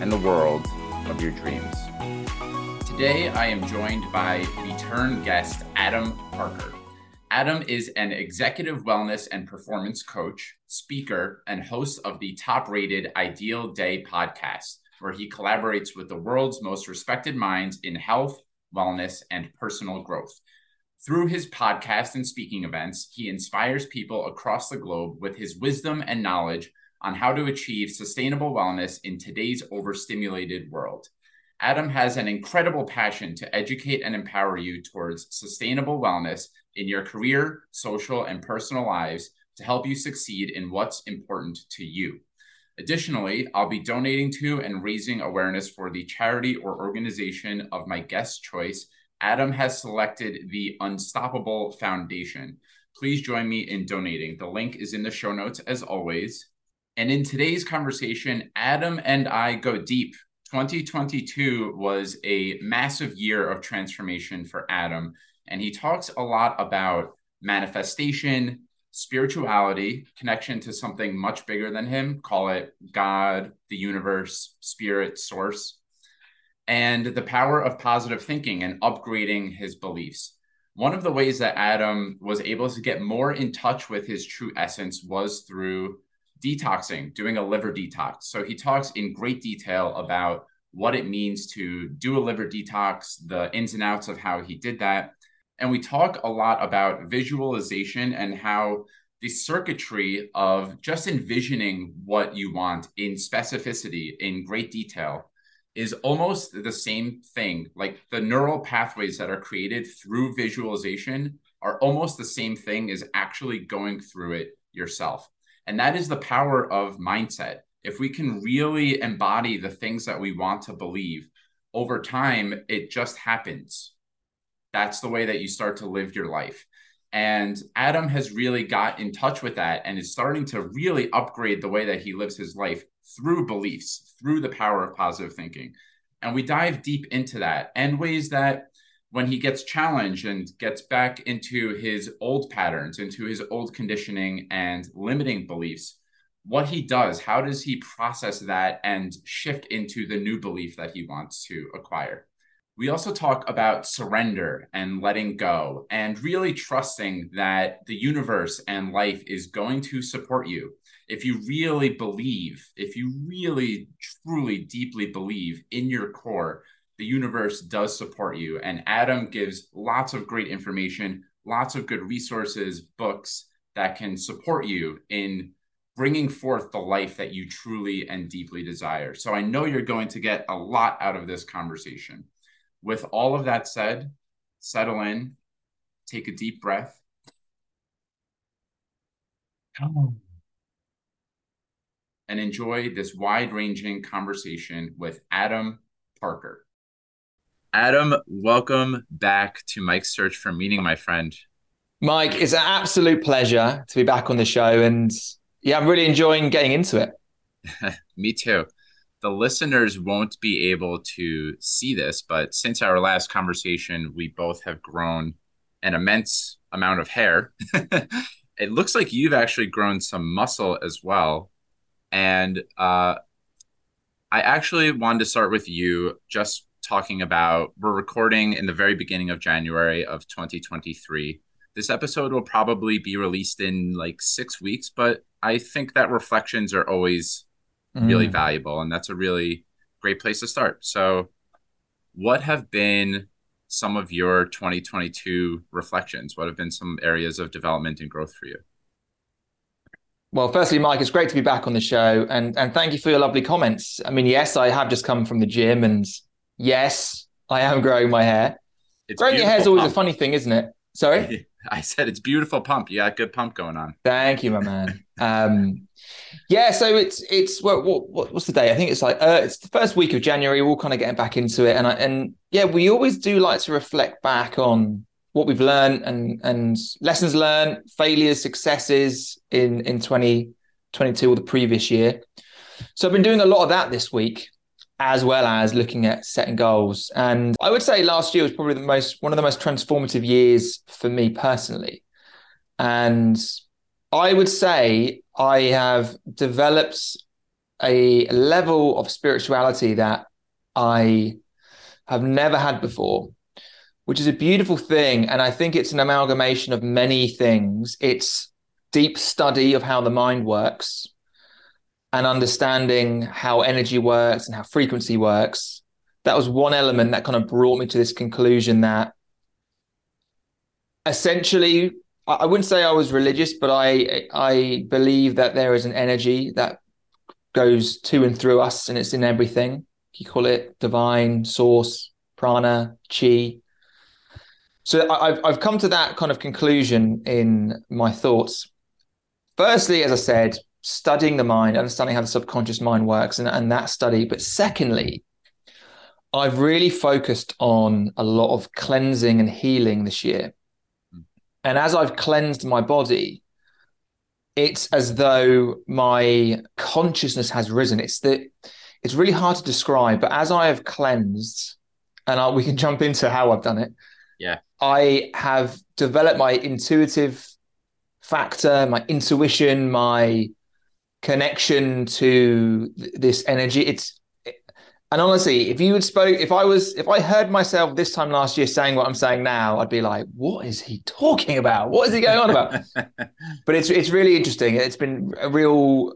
and the world of your dreams. Today, I am joined by return guest Adam Parker. Adam is an executive wellness and performance coach, speaker, and host of the top rated Ideal Day podcast, where he collaborates with the world's most respected minds in health, wellness, and personal growth. Through his podcast and speaking events, he inspires people across the globe with his wisdom and knowledge on how to achieve sustainable wellness in today's overstimulated world. Adam has an incredible passion to educate and empower you towards sustainable wellness in your career, social, and personal lives to help you succeed in what's important to you. Additionally, I'll be donating to and raising awareness for the charity or organization of my guest choice. Adam has selected the Unstoppable Foundation. Please join me in donating. The link is in the show notes as always. And in today's conversation, Adam and I go deep. 2022 was a massive year of transformation for Adam. And he talks a lot about manifestation, spirituality, connection to something much bigger than him, call it God, the universe, spirit, source, and the power of positive thinking and upgrading his beliefs. One of the ways that Adam was able to get more in touch with his true essence was through detoxing, doing a liver detox. So he talks in great detail about what it means to do a liver detox, the ins and outs of how he did that. And we talk a lot about visualization and how the circuitry of just envisioning what you want in specificity, in great detail, is almost the same thing. Like the neural pathways that are created through visualization are almost the same thing as actually going through it yourself. And that is the power of mindset. If we can really embody the things that we want to believe over time, it just happens. That's the way that you start to live your life. And Adam has really got in touch with that and is starting to really upgrade the way that he lives his life through beliefs, through the power of positive thinking. And we dive deep into that and ways that when he gets challenged and gets back into his old patterns, into his old conditioning and limiting beliefs, what he does, how does he process that and shift into the new belief that he wants to acquire? We also talk about surrender and letting go and really trusting that the universe and life is going to support you. If you really believe, if you really, truly, deeply believe in your core the universe does support you. And Adam gives lots of great information, lots of good resources, books that can support you in bringing forth the life that you truly and deeply desire. So I know you're going to get a lot out of this conversation. With all of that said, settle in, take a deep breath. And enjoy this wide ranging conversation with Adam Parker. Adam, welcome back to Mike's Search for Meaning, my friend. Mike, it's an absolute pleasure to be back on the show. And yeah, I'm really enjoying getting into it. Me too. The listeners won't be able to see this, but since our last conversation, we both have grown an immense amount of hair. it looks like you've actually grown some muscle as well. And uh, I actually wanted to start with you just talking about we're recording in the very beginning of January of 2023. This episode will probably be released in like six weeks, but I think that reflections are always mm. really valuable. And that's a really great place to start. So, what have been some of your 2022 reflections? What have been some areas of development and growth for you? Well, firstly, Mike, it's great to be back on the show, and and thank you for your lovely comments. I mean, yes, I have just come from the gym, and yes, I am growing my hair. It's growing your hair is always a funny thing, isn't it? Sorry. I said it's beautiful pump. You got good pump going on. Thank you, my man. um, yeah, so it's it's what, what what's the day? I think it's like uh, it's the first week of January. We're all kind of getting back into it, and I, and yeah, we always do like to reflect back on what we've learned and and lessons learned, failures, successes in in twenty twenty two or the previous year. So I've been doing a lot of that this week, as well as looking at setting goals. And I would say last year was probably the most one of the most transformative years for me personally. And I would say I have developed a level of spirituality that I have never had before, which is a beautiful thing. And I think it's an amalgamation of many things. It's deep study of how the mind works and understanding how energy works and how frequency works. That was one element that kind of brought me to this conclusion that essentially I wouldn't say I was religious, but I I believe that there is an energy that goes to and through us, and it's in everything. You call it divine source, prana, chi. So I've I've come to that kind of conclusion in my thoughts. Firstly, as I said, studying the mind, understanding how the subconscious mind works, and, and that study. But secondly, I've really focused on a lot of cleansing and healing this year. Hmm. And as I've cleansed my body, it's as though my consciousness has risen. It's that it's really hard to describe, but as I have cleansed, and I, we can jump into how I've done it. Yeah, I have developed my intuitive factor, my intuition, my connection to th- this energy. It's and honestly, if you had spoke, if I was, if I heard myself this time last year saying what I'm saying now, I'd be like, "What is he talking about? What is he going on about?" but it's it's really interesting. It's been a real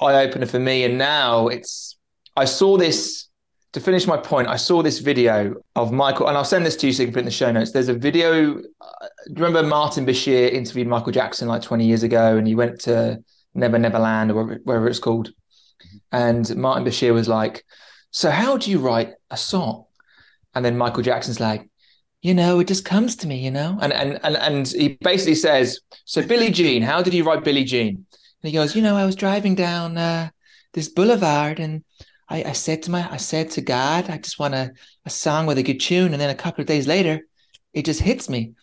eye opener for me, and now it's. I saw this to finish my point. I saw this video of Michael, and I'll send this to you so you can put in the show notes. There's a video. Uh, remember Martin Bashir interviewed Michael Jackson like 20 years ago, and he went to Never Never Land or wherever it's called, and Martin Bashir was like so how do you write a song? And then Michael Jackson's like, you know, it just comes to me, you know? And and and and he basically says, So Billie Jean, how did you write Billie Jean? And he goes, you know, I was driving down uh, this boulevard and I, I said to my I said to God, I just want a, a song with a good tune. And then a couple of days later, it just hits me.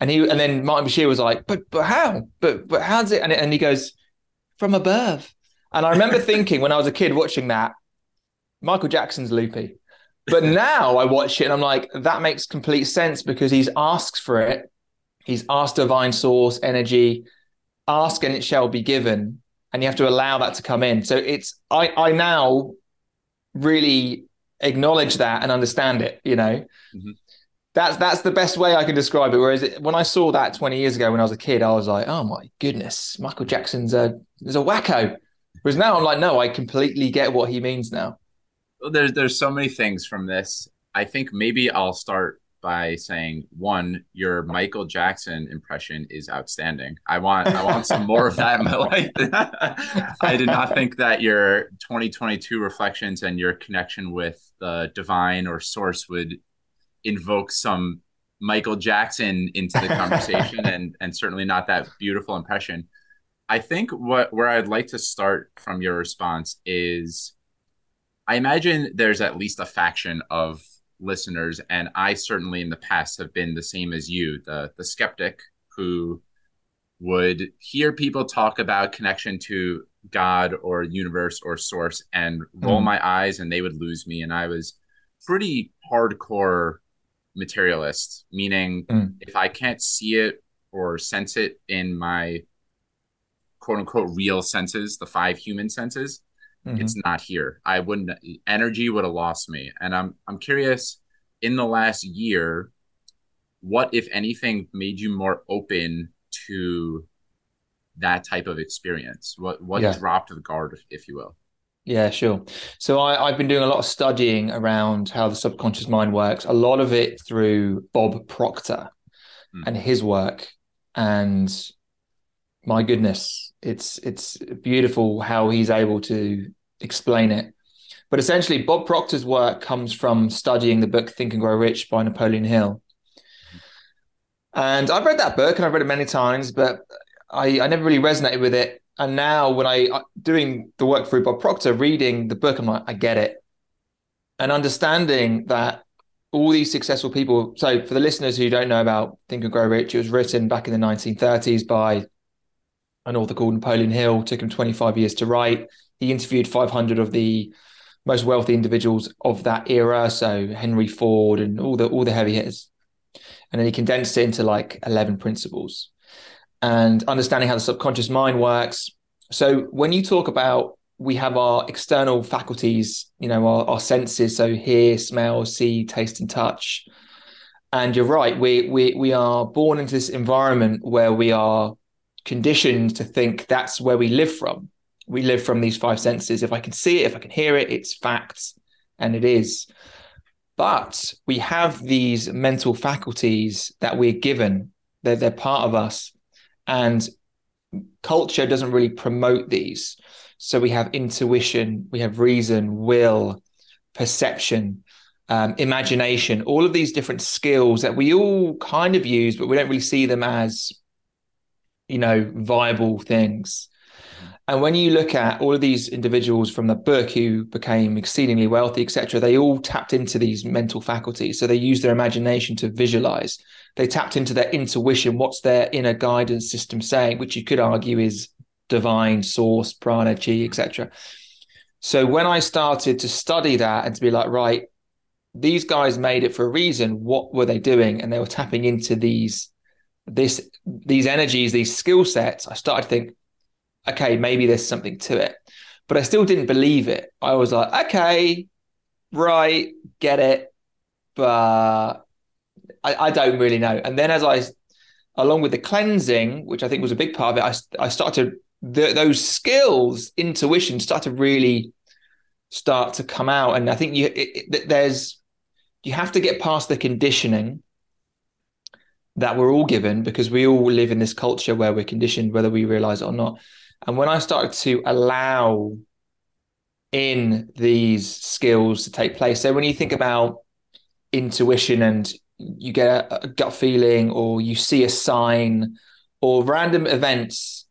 And he and then Martin Bashir was like, But but how? But but how's it? And, and he goes, From above. And I remember thinking when I was a kid watching that, Michael Jackson's loopy. But now I watch it and I'm like, that makes complete sense because he's asked for it. He's asked divine source, energy, ask and it shall be given. And you have to allow that to come in. So it's I I now really acknowledge that and understand it, you know. Mm-hmm. That's that's the best way I can describe it. Whereas it, when I saw that 20 years ago when I was a kid, I was like, oh my goodness, Michael Jackson's a is a wacko. Whereas now I'm like, no, I completely get what he means now there's there's so many things from this. I think maybe I'll start by saying one, your Michael Jackson impression is outstanding. I want I want some more of that in my life. I did not think that your 2022 reflections and your connection with the divine or source would invoke some Michael Jackson into the conversation and and certainly not that beautiful impression. I think what where I'd like to start from your response is I imagine there's at least a faction of listeners, and I certainly in the past have been the same as you, the the skeptic who would hear people talk about connection to God or universe or source and roll mm. my eyes and they would lose me. And I was pretty hardcore materialist, meaning mm. if I can't see it or sense it in my quote unquote real senses, the five human senses, mm-hmm. it's not here. I wouldn't energy would have lost me. And I'm I'm curious in the last year, what if anything made you more open to that type of experience? What what yeah. dropped the guard, if, you will? Yeah, sure. So I, have been doing a lot of studying around how the subconscious mind works, a lot of it through Bob Proctor mm. and his work. And my goodness, it's it's beautiful how he's able to explain it. But essentially, Bob Proctor's work comes from studying the book Think and Grow Rich by Napoleon Hill. And I've read that book and I've read it many times, but I, I never really resonated with it. And now when I doing the work through Bob Proctor, reading the book, I'm like, I get it. And understanding that all these successful people. So for the listeners who don't know about Think and Grow Rich, it was written back in the 1930s by an author called Napoleon Hill. Took him 25 years to write. He interviewed 500 of the most wealthy individuals of that era. So Henry Ford and all the all the heavy hitters. And then he condensed it into like 11 principles and understanding how the subconscious mind works. So when you talk about we have our external faculties, you know, our, our senses, so hear, smell, see, taste, and touch. And you're right, we we we are born into this environment where we are conditioned to think that's where we live from. We live from these five senses. If I can see it, if I can hear it, it's facts, and it is. But we have these mental faculties that we're given. They're, they're part of us. And culture doesn't really promote these. So we have intuition, we have reason, will, perception, um, imagination, all of these different skills that we all kind of use, but we don't really see them as, you know, viable things. And when you look at all of these individuals from the book who became exceedingly wealthy, etc., they all tapped into these mental faculties. So they used their imagination to visualize. They tapped into their intuition. What's their inner guidance system saying? Which you could argue is divine source, prana, chi, etc. So when I started to study that and to be like, right, these guys made it for a reason. What were they doing? And they were tapping into these this these energies, these skill sets. I started to think okay, maybe there's something to it. But I still didn't believe it. I was like, okay, right, get it. But I, I don't really know. And then as I, along with the cleansing, which I think was a big part of it, I, I started to, those skills, intuition, start to really start to come out. And I think you, it, it, there's, you have to get past the conditioning that we're all given because we all live in this culture where we're conditioned, whether we realize it or not. And when I started to allow in these skills to take place, so when you think about intuition and you get a, gut feeling or you see a sign or random events,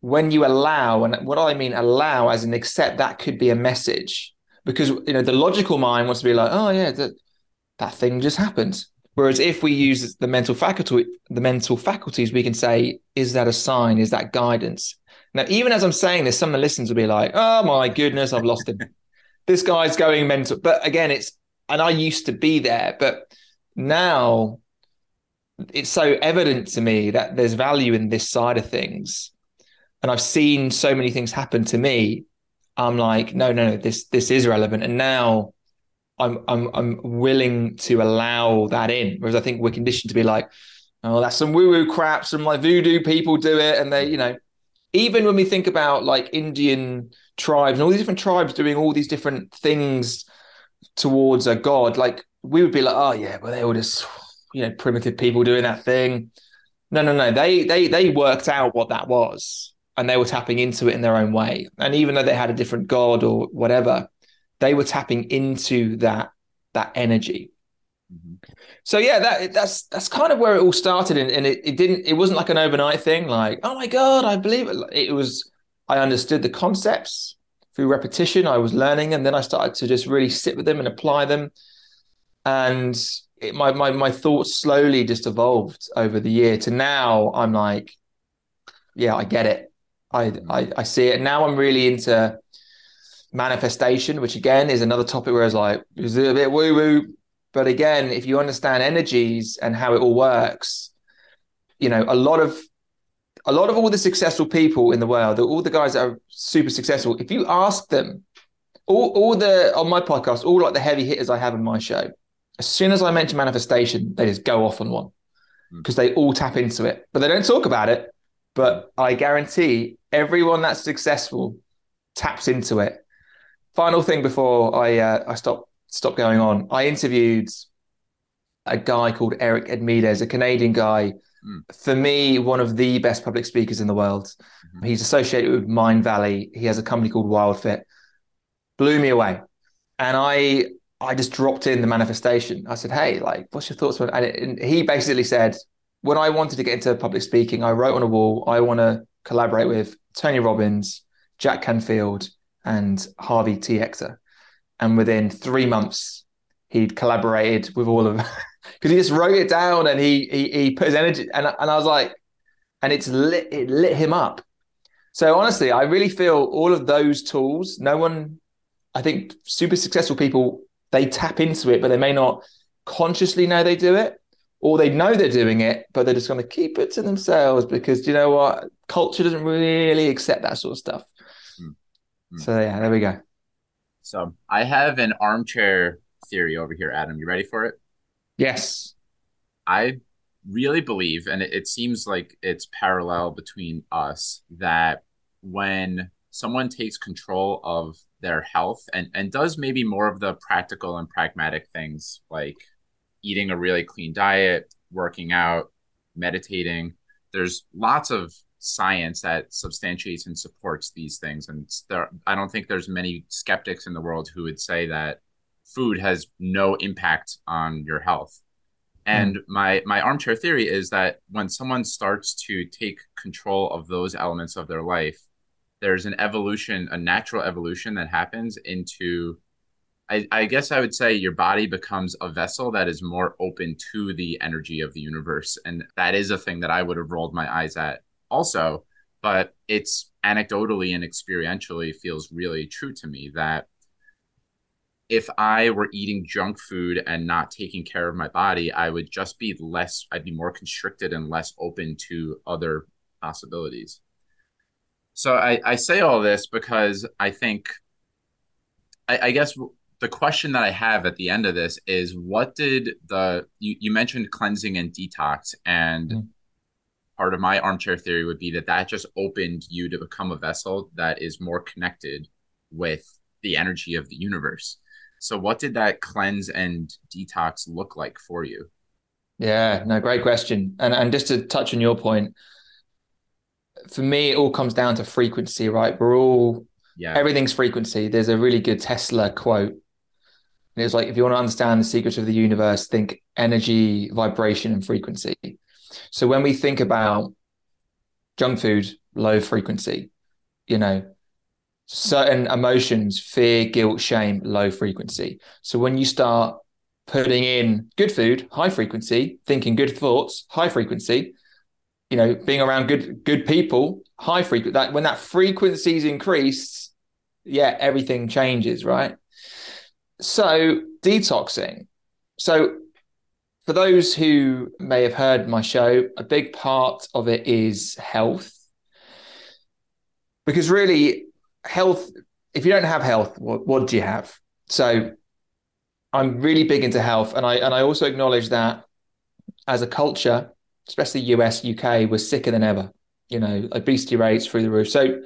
when you allow, and what I mean allow as in accept, that could be a message. Because you know the logical mind wants to be like, oh yeah, that that thing just happened. Whereas if we use the mental faculty, the mental faculties, we can say, is that a sign? Is that guidance? Now, even as I'm saying this, some of the listeners will be like, oh my goodness, I've lost him. this guy's going mental. But again, it's, and I used to be there, but now it's so evident to me that there's value in this side of things. And I've seen so many things happen to me. I'm like, no, no, no, this this is relevant. And now I'm I'm I'm willing to allow that in. Whereas I think we're conditioned to be like, oh, that's some woo-woo crap, some like voodoo people do it, and they, you know, even when we think about like Indian tribes and all these different tribes doing all these different things towards a god, like we would be like, oh yeah, well they were just you know primitive people doing that thing. No, no, no. They they they worked out what that was, and they were tapping into it in their own way. And even though they had a different god or whatever, they were tapping into that that energy. Mm-hmm. So yeah, that that's that's kind of where it all started, and, and it, it didn't it wasn't like an overnight thing. Like oh my god, I believe it. It was I understood the concepts through repetition. I was learning, and then I started to just really sit with them and apply them, and it, my my my thoughts slowly just evolved over the year to now. I'm like, yeah, I get it. I I, I see it. Now I'm really into manifestation, which again is another topic where I was like, is it a bit woo woo? But again, if you understand energies and how it all works, you know, a lot of a lot of all the successful people in the world, all the guys that are super successful, if you ask them, all, all the on my podcast, all like the heavy hitters I have in my show, as soon as I mention manifestation, they just go off on one because hmm. they all tap into it, but they don't talk about it. But I guarantee everyone that's successful taps into it. Final thing before I uh, I stop stop going on. I interviewed a guy called Eric Edmeades, a Canadian guy. Mm. For me, one of the best public speakers in the world. Mm-hmm. He's associated with Mindvalley. He has a company called WildFit. Blew me away, and I I just dropped in the manifestation. I said, "Hey, like, what's your thoughts?" On, and, it, and he basically said, when I wanted to get into public speaking, I wrote on a wall, I want to collaborate with Tony Robbins, Jack Canfield, and Harvey T. Hector. And within three months, he'd collaborated with all of because he just wrote it down and he, he he put his energy and and I was like, and it's lit it lit him up. So honestly, I really feel all of those tools. No one, I think, super successful people they tap into it, but they may not consciously know they do it, or they know they're doing it, but they're just going to keep it to themselves because you know what, culture doesn't really accept that sort of stuff. Mm-hmm. So yeah, there we go. So I have an armchair theory over here, Adam. You ready for it? Yes. I really believe, and it, it seems like it's parallel between us, that when someone takes control of their health and, and does maybe more of the practical and pragmatic things like eating a really clean diet, working out, meditating, there's lots of science that substantiates and supports these things. And there, I don't think there's many skeptics in the world who would say that food has no impact on your health. And mm. my my armchair theory is that when someone starts to take control of those elements of their life, there's an evolution, a natural evolution that happens into I, I, guess I would say your body becomes a vessel that is more open to the energy of the universe. And that is a thing that I would have rolled my eyes at also. But it's anecdotally and experientially feels really true to me that if I were eating junk food and not taking care of my body, I would just be less, I'd be more constricted and less open to other possibilities. So I, I say all this because I think, I, I guess the question that I have at the end of this is what did the, you, you mentioned cleansing and detox, and mm. Part of my armchair theory would be that that just opened you to become a vessel that is more connected with the energy of the universe so, what did that cleanse and detox look like for you? Yeah, no, great question. And and just to touch on your point, for me, it all comes down to frequency, right? We're all yeah, everything's frequency. There's a really good Tesla quote. And was like if you want to understand the secrets of the universe, think energy, vibration, and frequency. So when we think about junk food, low frequency, you know, certain emotions, fear, guilt, shame, low frequency. So when you start putting in good food, high frequency, thinking good thoughts, high frequency, you know, being around good good people, high frequency. That when that frequency is increased, yeah, everything changes, right? So detoxing. So for those who may have heard my show, a big part of it is health. Because really, health, if you don't have health, what, what do you have? So I'm really big into health. And I and I also acknowledge that as a culture, especially US, UK, we're sicker than ever. You know, obesity rates through the roof. So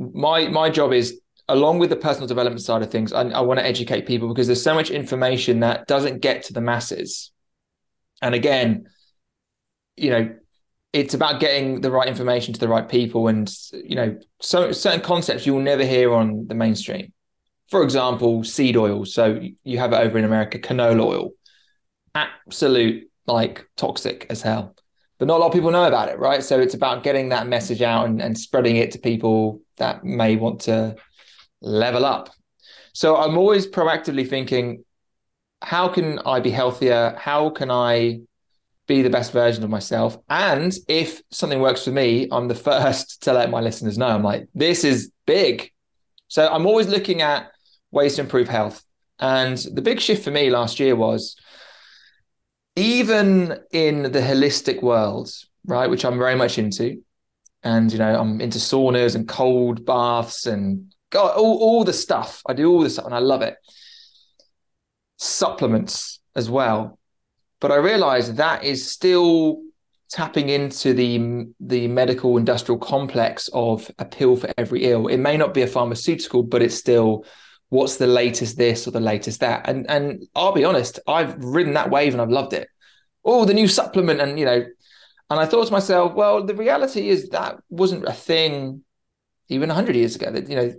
my my job is along with the personal development side of things, I, I want to educate people because there's so much information that doesn't get to the masses. And again, you know, it's about getting the right information to the right people. And you know so certain concepts you will never hear on the mainstream. For example seed oil. So you have it over in america canola oil. Absolute like toxic as hell. But not a lot of people know about it right? So it's about getting that message out and, and spreading it to people that may want to level up. So i'm always proactively thinking how can i be healthier how can i be the best version of myself. And if something works for me, I'm the first to let my listeners know. I'm like, this is big. So I'm always looking at ways to improve health. And the big shift for me last year was even in the holistic world, right, which I'm very much into. And, you know, I'm into saunas and cold baths and God, all, all the stuff. I do all this stuff and I love it. Supplements as well but I realized that is still tapping into the the medical industrial complex of a pill for every ill. It may not be a pharmaceutical, but it's still what's the latest this or the latest that. And and I'll be honest, I've ridden that wave and I've loved it. Oh, the new supplement, and you know, and I thought to myself, well, the reality is that wasn't a thing even 100 years ago. That you know,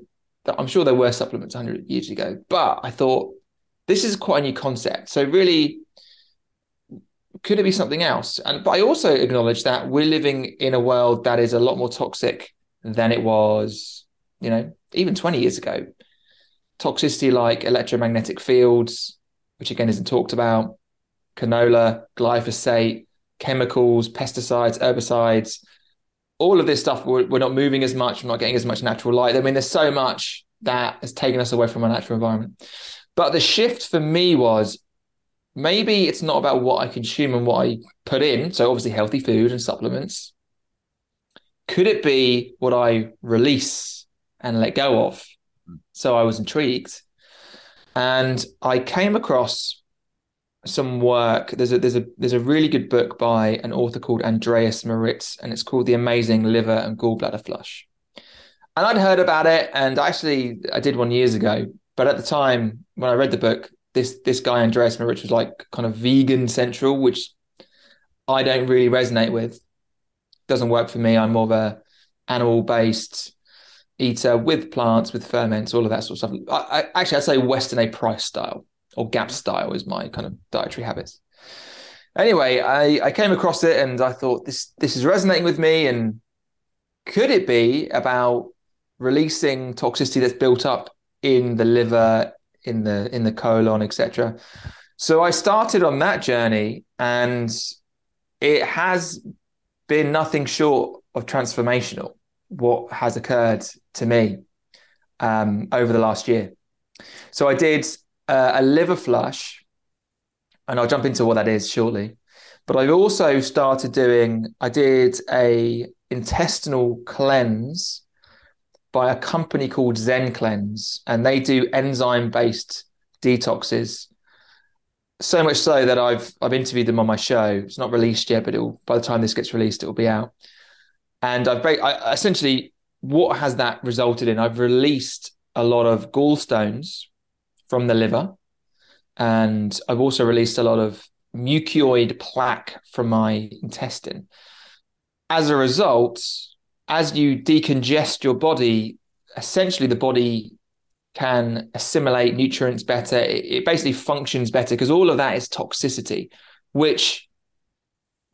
I'm sure there were supplements 100 years ago, but I thought this is quite a new concept. So really could it be something else? And but I also acknowledge that we're living in a world that is a lot more toxic than it was, you know, even 20 years ago. Toxicity like electromagnetic fields, which again isn't talked about, canola, glyphosate, chemicals, pesticides, herbicides, all of this stuff, we're, we're not moving as much, we're not getting as much natural light. I mean, there's so much that has taken us away from our natural environment. But the shift for me was maybe it's not about what I consume and what I put in. So obviously healthy food and supplements. Could it be what I release and let go of? Hmm. So I was intrigued. And I came across some work. There's a there's a there's a really good book by an author called Andreas Moritz, and it's called The Amazing Liver and Gallbladder Flush. And I'd heard about it, and actually I did one years ago. But at the time when I read the book, this this guy Andreas Moritz was like kind of vegan central, which I don't really resonate with. Doesn't work for me. I'm more of a animal based eater with plants, with ferments, all of that sort of stuff. I, I actually I'd say Weston A Price style or GAP style is my kind of dietary habits. Anyway, I, I came across it and I thought this this is resonating with me. And could it be about releasing toxicity that's built up in the liver, in the in the colon, etc. So I started on that journey, and it has been nothing short of transformational. What has occurred to me um, over the last year? So I did uh, a liver flush, and I'll jump into what that is shortly. But I've also started doing. I did a intestinal cleanse by a company called Zen Cleanse, and they do enzyme based detoxes. So much so that I've I've interviewed them on my show. It's not released yet, but it'll by the time this gets released, it will be out. And I've I, essentially what has that resulted in? I've released a lot of gallstones from the liver, and I've also released a lot of mucoid plaque from my intestine. As a result, as you decongest your body, essentially the body can assimilate nutrients better. It, it basically functions better because all of that is toxicity, which,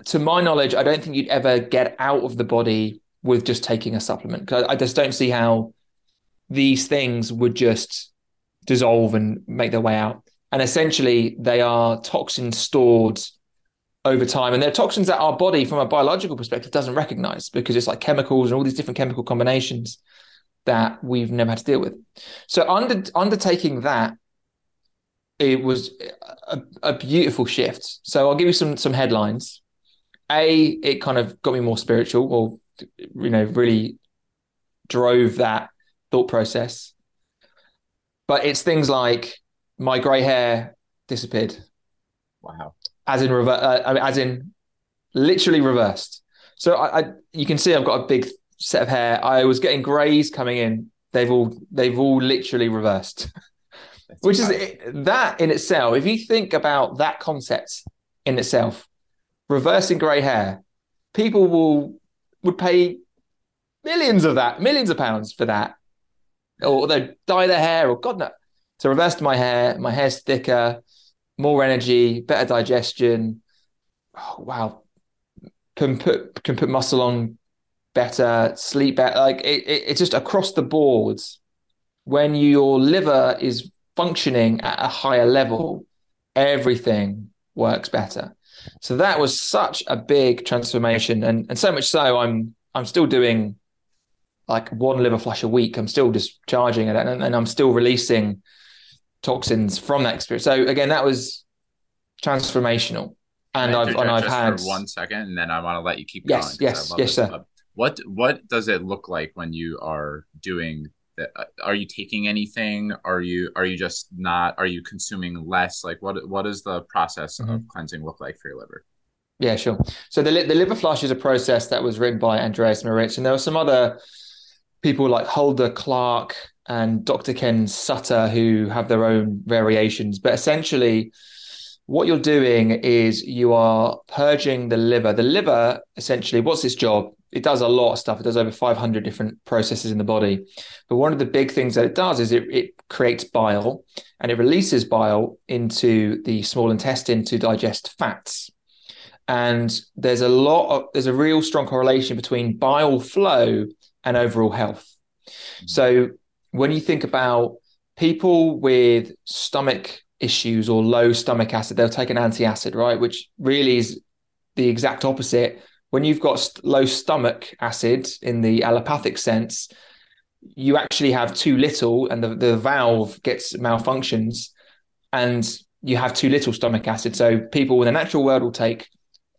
to my knowledge, I don't think you'd ever get out of the body with just taking a supplement. Because I, I just don't see how these things would just dissolve and make their way out. And essentially, they are toxins stored over time. And they're toxins that our body, from a biological perspective, doesn't recognize because it's like chemicals and all these different chemical combinations that we've never had to deal with. So under undertaking that, it was a, a beautiful shift. So I'll give you some some headlines. A, it kind of got me more spiritual, or you know, really drove that thought process. But it's things like my grey hair disappeared. Wow as in reverse, uh, as in literally reversed. So I, I, you can see I've got a big set of hair. I was getting greys coming in. They've all they've all literally reversed, which is that in itself. If you think about that concept in itself, reversing grey hair, people will would pay millions of that, millions of pounds for that, or they dye their hair, or God no, to reverse my hair. My hair's thicker more energy, better digestion. Oh, wow, can put can put muscle on better, sleep better. Like it, it, it's just across the boards. When your liver is functioning at a higher level, everything works better. So that was such a big transformation, and and so much so, I'm I'm still doing like one liver flush a week. I'm still just charging it, and, and I'm still releasing toxins from that experience. So again, that was transformational. And I've and I've had one second, and then I want to let you keep yes, going. Yes, yes, sir. What what does it look like when you are doing that? Uh, are you taking anything? Are you are you just not? Are you consuming less? Like what what does the process mm-hmm. of cleansing look like for your liver? Yeah, sure. So the the liver flush is a process that was written by Andreas Moritz, and there were some other people like Hulda Clark and Dr. Ken Sutter who have their own variations. But essentially, what you're doing is you are purging the liver. The liver, essentially, what's its job? It does a lot of stuff. It does over 500 different processes in the body. But one of the big things that it does is it, it creates bile and it releases bile into the small intestine to digest fats. and there's a lot of there's a real strong correlation between bile flow and overall health. So when you think about people with stomach issues or low stomach acid, they'll take an anti-acid, right? Which really is the exact opposite. When you've got low stomach acid in the allopathic sense, you actually have too little and the, the valve gets malfunctions and you have too little stomach acid. So people in the natural world will take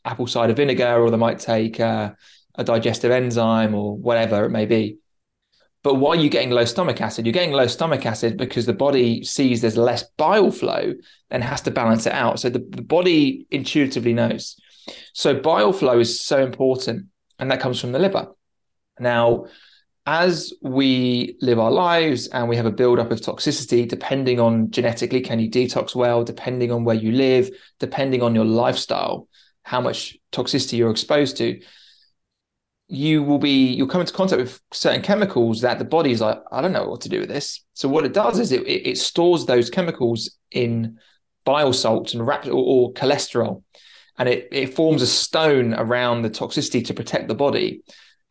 apple cider vinegar or they might take uh, a digestive enzyme or whatever it may be. But why are you getting low stomach acid? You're getting low stomach acid because the body sees there's less bile flow and has to balance it out. So the, the body intuitively knows. So bile flow is so important, and that comes from the liver. Now, as we live our lives and we have a buildup of toxicity, depending on genetically, can you detox well, depending on where you live, depending on your lifestyle, how much toxicity you're exposed to, you will be you'll come into contact with certain chemicals that the body's like, I don't know what to do with this. So what it does is it it, it stores those chemicals in bile salts and rap or, or cholesterol, and it it forms a stone around the toxicity to protect the body,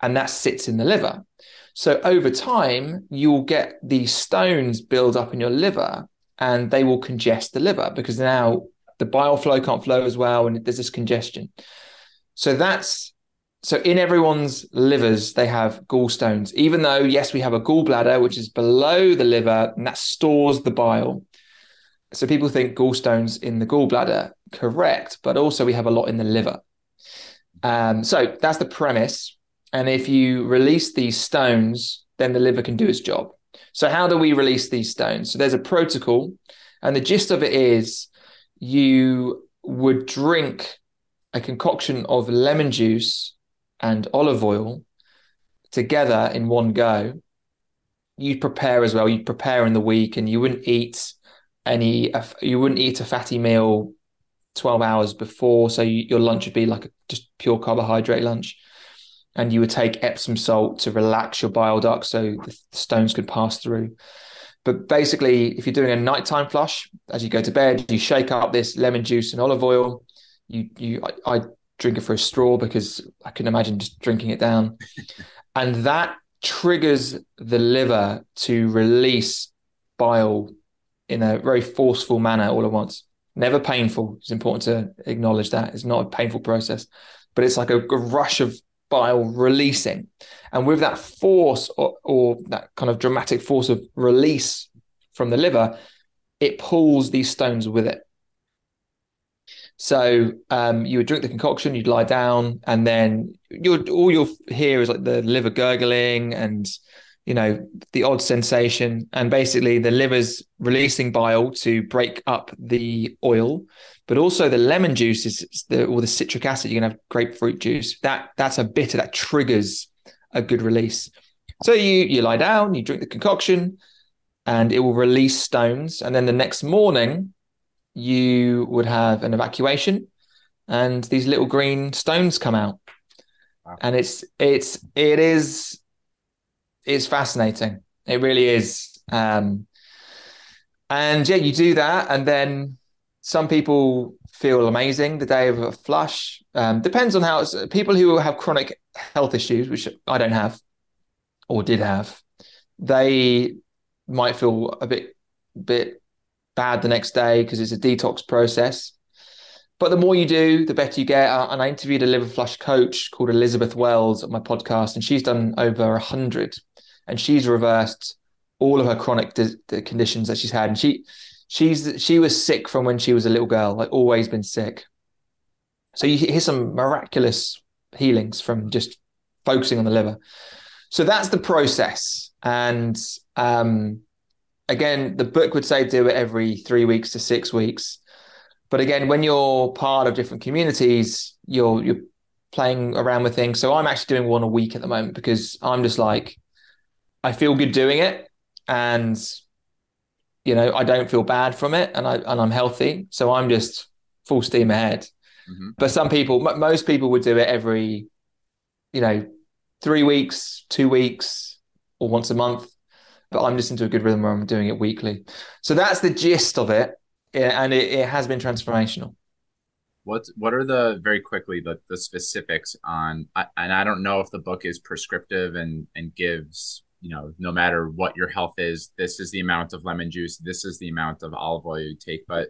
and that sits in the liver. So over time, you'll get these stones build up in your liver and they will congest the liver because now the bile flow can't flow as well and there's this congestion. So that's so in everyone's livers they have gallstones even though yes we have a gallbladder which is below the liver and that stores the bile so people think gallstones in the gallbladder correct but also we have a lot in the liver um, so that's the premise and if you release these stones, then the liver can do its job. So, how do we release these stones? So, there's a protocol, and the gist of it is you would drink a concoction of lemon juice and olive oil together in one go. You'd prepare as well. You'd prepare in the week, and you wouldn't eat any. You wouldn't eat a fatty meal twelve hours before, so you, your lunch would be like a just pure carbohydrate lunch and you would take Epsom salt to relax your bile duct so the stones could pass through. But basically, if you're doing a nighttime flush, as you go to bed, you shake up this lemon juice and olive oil. You, you, I, I drink it for a straw because I can imagine just drinking it down, and that triggers the liver to release bile in a very forceful manner all at once. Never painful. It's important to acknowledge that it's not a painful process, but it's like a, a rush of bile releasing. And with that force or, or, that kind of dramatic force of release from the liver, it pulls these stones with it. So um, you would drink the concoction, you'd lie down, and then you all you'll hear is like the liver gurgling and you know the odd sensation, and basically the liver's releasing bile to break up the oil, but also the lemon juice is the or the citric acid. You're gonna have grapefruit juice. That that's a bitter that triggers a good release. So you you lie down, you drink the concoction, and it will release stones. And then the next morning, you would have an evacuation, and these little green stones come out. Wow. And it's it's it is it's fascinating. It really is. Um, and yeah, you do that, and then some people feel amazing the day of a flush. Um, depends on how it's people who have chronic health issues, which I don't have or did have, they might feel a bit bit bad the next day because it's a detox process. But the more you do, the better you get. And I interviewed a liver flush coach called Elizabeth Wells on my podcast, and she's done over a hundred, and she's reversed all of her chronic di- conditions that she's had. And she she's she was sick from when she was a little girl, like always been sick. So you hear some miraculous healings from just focusing on the liver. So that's the process. And um, again, the book would say do it every three weeks to six weeks. But again, when you're part of different communities, you're you're playing around with things. So I'm actually doing one a week at the moment because I'm just like, I feel good doing it. And you know, I don't feel bad from it, and I and I'm healthy, so I'm just full steam ahead. Mm-hmm. But some people, m- most people would do it every, you know, three weeks, two weeks, or once a month. But I'm just into a good rhythm where I'm doing it weekly. So that's the gist of it, and it, it has been transformational. What what are the very quickly the, the specifics on and I don't know if the book is prescriptive and and gives you know no matter what your health is this is the amount of lemon juice this is the amount of olive oil you take but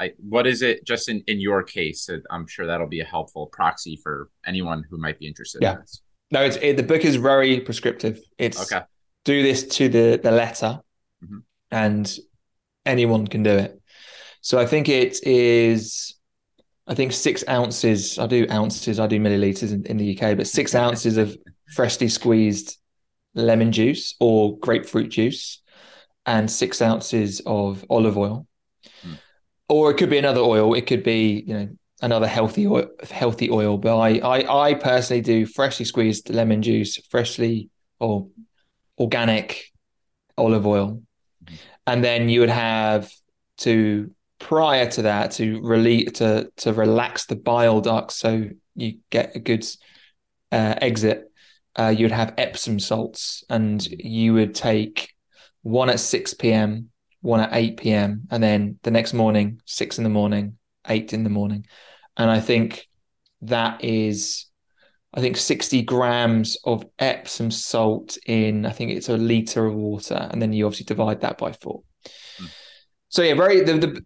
I, what is it just in, in your case i'm sure that'll be a helpful proxy for anyone who might be interested yeah. in this no it's it, the book is very prescriptive it's okay do this to the the letter mm-hmm. and anyone can do it so i think it is I think six ounces. I do ounces. I do milliliters in, in the UK, but six ounces of freshly squeezed lemon juice or grapefruit juice, and six ounces of olive oil. Mm. Or it could be another oil. It could be you know another healthy oil, healthy oil. But I, I I personally do freshly squeezed lemon juice, freshly or organic olive oil, and then you would have to prior to that to release to to relax the bile ducts so you get a good uh, exit uh, you would have epsom salts. And you would take one at 6 p.m one at 8 p.m and then the next morning 6 in the morning 8 in the morning. And i think that is i think 60 grams of epsom salt in i think it's a liter of water and then you obviously divide that by four hmm. so yeah very the, the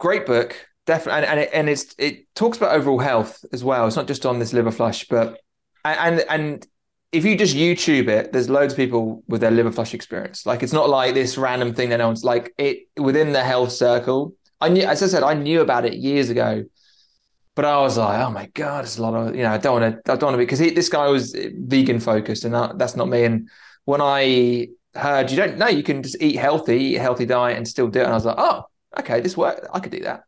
great book, definitely, and and it, and it's it talks about overall health as well. It's not just on this liver flush, but and and if you just YouTube it, there's loads of people with their liver flush experience. Like it's not like this random thing that no one's like it within the health circle. I knew, as I said, I knew about it years ago, but I was like, oh my god, it's a lot of you know. I don't want to. I don't want to be because this guy was vegan focused, and that, that's not me. And when I heard you don't know, you can just eat healthy, eat a healthy diet, and still do it, and I was like, oh, okay, this work, I could do that.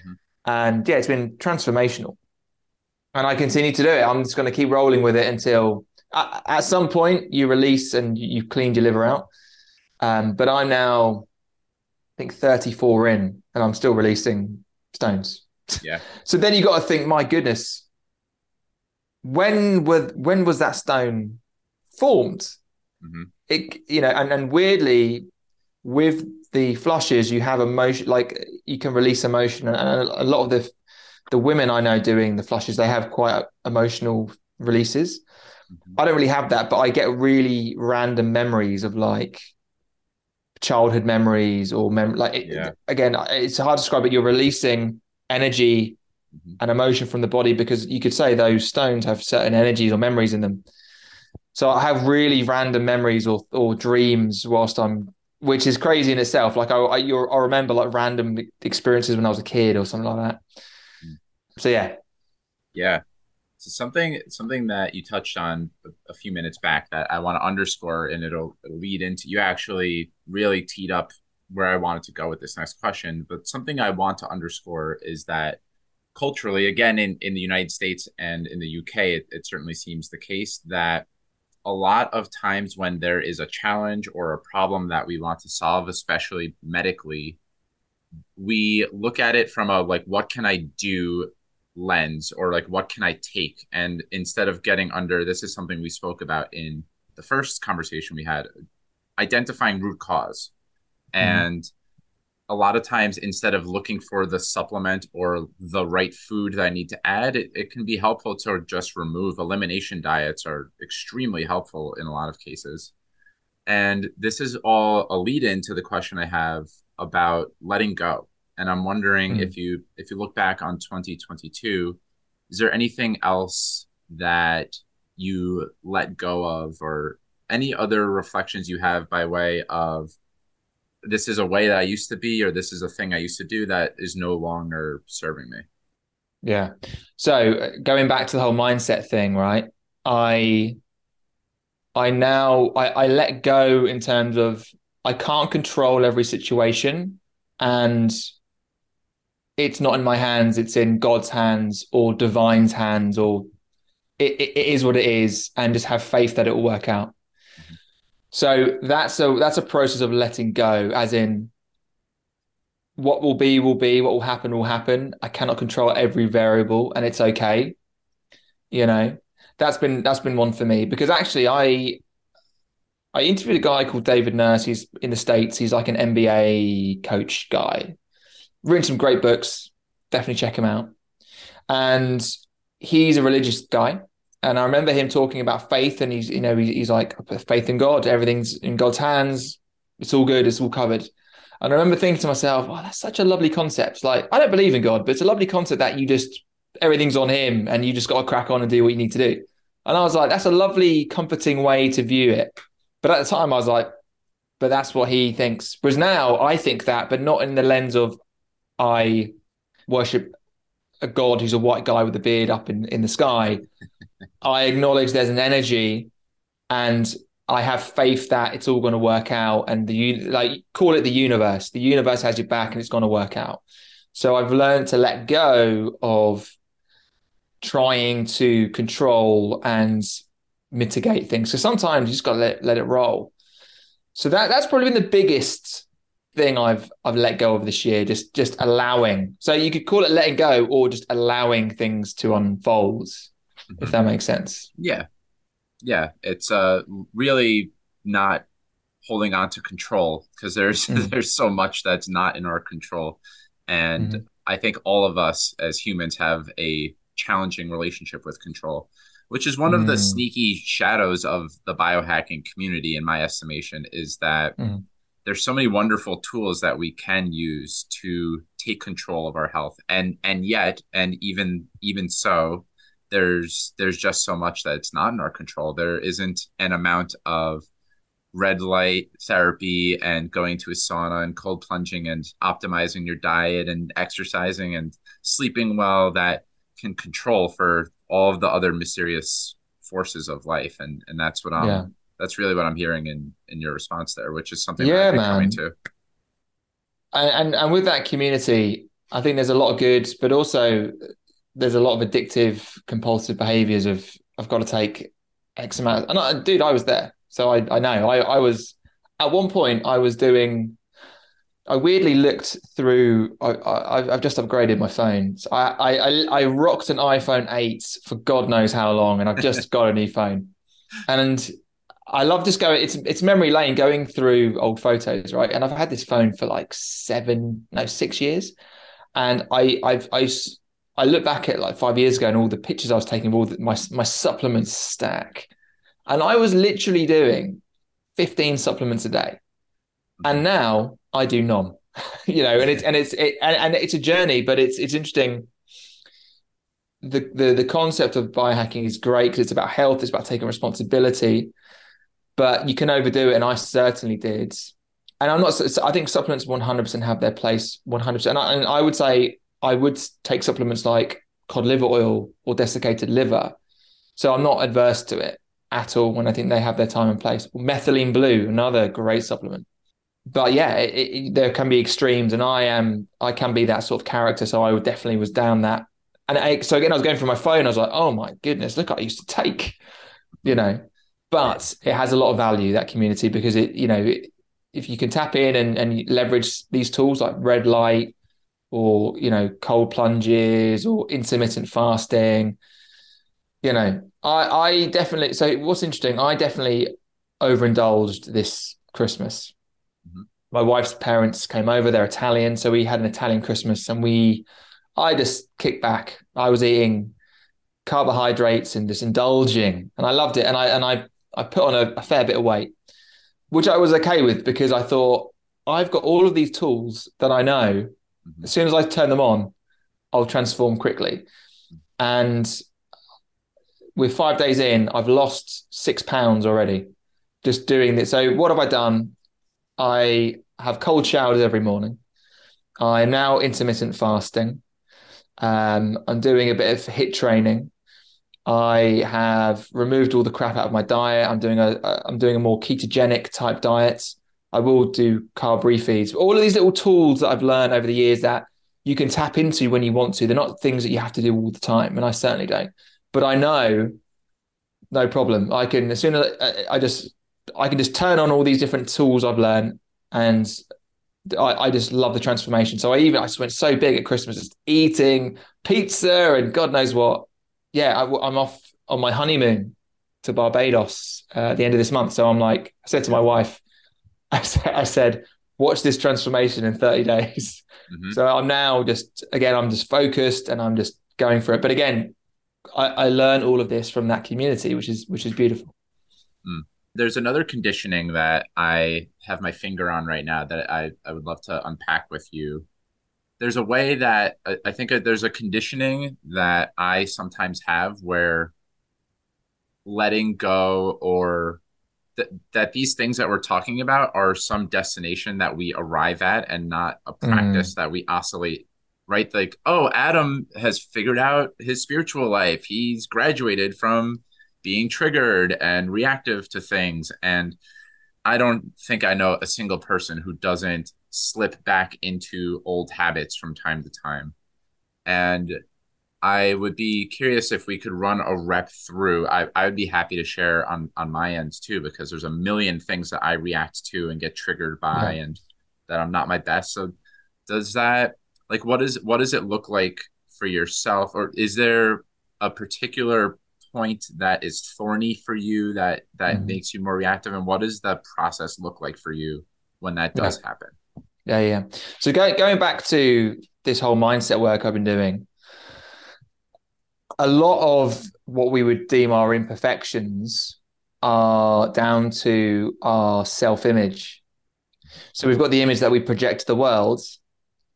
Mm-hmm. And yeah, it's been transformational. And I continue to do it. I'm just going to keep rolling with it until at, at some point you release and you've cleaned your liver out. Um, but I'm now, I think, 34 in, and I'm still releasing stones. Yeah. so then you got to think, my goodness, when were when was that stone formed? Mm-hmm. It you know, and and weirdly, with the flushes, you have emotion, like you can release emotion, and a lot of the the women I know doing the flushes, they have quite emotional releases. Mm-hmm. I don't really have that, but I get really random memories of like childhood memories or mem- like it, yeah. again, it's hard to describe, but you're releasing energy mm-hmm. and emotion from the body because you could say those stones have certain energies or memories in them. So I have really random memories or or dreams whilst I'm which is crazy in itself. Like I, I, I remember like random experiences when I was a kid or something like that. Mm. So yeah, yeah. So something something that you touched on a, a few minutes back that I want to underscore, and it'll, it'll lead into you actually really teed up where I wanted to go with this next question. But something I want to underscore is that culturally, again, in, in the United States and in the UK, it, it certainly seems the case that a lot of times when there is a challenge or a problem that we want to solve, especially medically, we look at it from a like, what can I do lens or like, what can I take? And instead of getting under, this is something we spoke about in the first conversation we had, identifying root cause. Mm-hmm. And a lot of times instead of looking for the supplement or the right food that I need to add, it, it can be helpful to just remove. Elimination diets are extremely helpful in a lot of cases. And this is all a lead in to the question I have about letting go. And I'm wondering mm. if you if you look back on 2022, is there anything else that you let go of or any other reflections you have by way of this is a way that I used to be, or this is a thing I used to do that is no longer serving me. Yeah. So going back to the whole mindset thing, right? I I now I, I let go in terms of I can't control every situation and it's not in my hands, it's in God's hands or divine's hands or it, it is what it is and just have faith that it will work out. So that's a that's a process of letting go, as in what will be will be, what will happen will happen. I cannot control every variable, and it's okay. You know, that's been that's been one for me because actually I I interviewed a guy called David Nurse. He's in the States. He's like an NBA coach guy. Written some great books. Definitely check him out. and he's a religious guy. And I remember him talking about faith, and he's you know he's, he's like faith in God, everything's in God's hands, it's all good, it's all covered. And I remember thinking to myself, "Oh, that's such a lovely concept. Like I don't believe in God, but it's a lovely concept that you just everything's on Him, and you just got to crack on and do what you need to do." And I was like, "That's a lovely, comforting way to view it." But at the time, I was like, "But that's what he thinks." Whereas now, I think that, but not in the lens of I worship a god who's a white guy with a beard up in, in the sky. I acknowledge there's an energy and I have faith that it's all going to work out and the like call it the universe. The universe has your back and it's going to work out. So I've learned to let go of trying to control and mitigate things. So sometimes you just got to let, let it roll. So that that's probably been the biggest thing I've I've let go of this year. Just just allowing. So you could call it letting go or just allowing things to unfold, mm-hmm. if that makes sense. Yeah, yeah. It's uh really not holding on to control because there's mm. there's so much that's not in our control, and mm-hmm. I think all of us as humans have a challenging relationship with control which is one of the mm. sneaky shadows of the biohacking community in my estimation is that mm there's so many wonderful tools that we can use to take control of our health. And and yet and even even so there's there's just so much that it's not in our control. There isn't an amount of red light therapy and going to a sauna and cold plunging and optimizing your diet and exercising and sleeping well that can control for all of the other mysterious forces of life. And and that's what i'm yeah that's really what I'm hearing in in your response there, which is something yeah, that coming to. And, and and with that community, I think there's a lot of good, but also there's a lot of addictive, compulsive behaviors of I've got to take X amount. And I, dude, I was there, so I I know I I was at one point I was doing. I weirdly looked through. I, I have just upgraded my phone. So I, I I rocked an iPhone eight for God knows how long, and I've just got a new phone. And I love just going. It's it's memory lane going through old photos, right? And I've had this phone for like seven, no, six years, and I I've I I look back at like five years ago and all the pictures I was taking of all the, my my supplements stack, and I was literally doing fifteen supplements a day, and now I do none. you know, and it's and it's it, and, and it's a journey, but it's it's interesting the, the the concept of biohacking is great because it's about health, it's about taking responsibility but you can overdo it, and I certainly did. And I'm not. I think supplements 100% have their place 100%. And I, and I would say I would take supplements like cod liver oil or desiccated liver. So I'm not adverse to it at all when I think they have their time and place. Methylene blue, another great supplement. But yeah, it, it, there can be extremes, and I am I can be that sort of character. So I definitely was down that. And I, so again, I was going through my phone. I was like, oh my goodness, look, I used to take, you know, but it has a lot of value that community because it you know it, if you can tap in and, and leverage these tools like red light or you know cold plunges or intermittent fasting you know i i definitely so what's interesting i definitely overindulged this christmas mm-hmm. my wife's parents came over they're italian so we had an italian christmas and we i just kicked back i was eating carbohydrates and just indulging and i loved it and i and i I put on a, a fair bit of weight, which I was okay with because I thought I've got all of these tools that I know. Mm-hmm. As soon as I turn them on, I'll transform quickly. And with five days in, I've lost six pounds already just doing this. So, what have I done? I have cold showers every morning. I'm now intermittent fasting. Um, I'm doing a bit of HIIT training. I have removed all the crap out of my diet. I'm doing a I'm doing a more ketogenic type diet. I will do carb refeeds. All of these little tools that I've learned over the years that you can tap into when you want to. They're not things that you have to do all the time, and I certainly don't. But I know, no problem. I can as soon as I, just I can just turn on all these different tools I've learned, and I, I just love the transformation. So I even I just went so big at Christmas, just eating pizza and God knows what yeah, I, am off on my honeymoon to Barbados uh, at the end of this month. So I'm like, I said to my wife, I said, I said watch this transformation in 30 days. Mm-hmm. So I'm now just, again, I'm just focused and I'm just going for it. But again, I, I learned all of this from that community, which is which is beautiful. Mm. There's another conditioning that I have my finger on right now that I, I would love to unpack with you. There's a way that I think there's a conditioning that I sometimes have where letting go or th- that these things that we're talking about are some destination that we arrive at and not a practice mm. that we oscillate right? Like oh adam has figured out his spiritual life. He's graduated from being triggered and reactive to things. And i don't think i know a single person who doesn't slip back into old habits from time to time and I would be curious if we could run a rep through. I, I would be happy to share on on my ends too, because there's a million things that I react to and get triggered by, and that I'm not my best. So, does that like what is what does it look like for yourself, or is there a particular point that is thorny for you that that mm-hmm. makes you more reactive, and what does the process look like for you when that does yeah. happen? Yeah, yeah. So go, going back to this whole mindset work I've been doing a lot of what we would deem our imperfections are down to our self image. So we've got the image that we project to the world.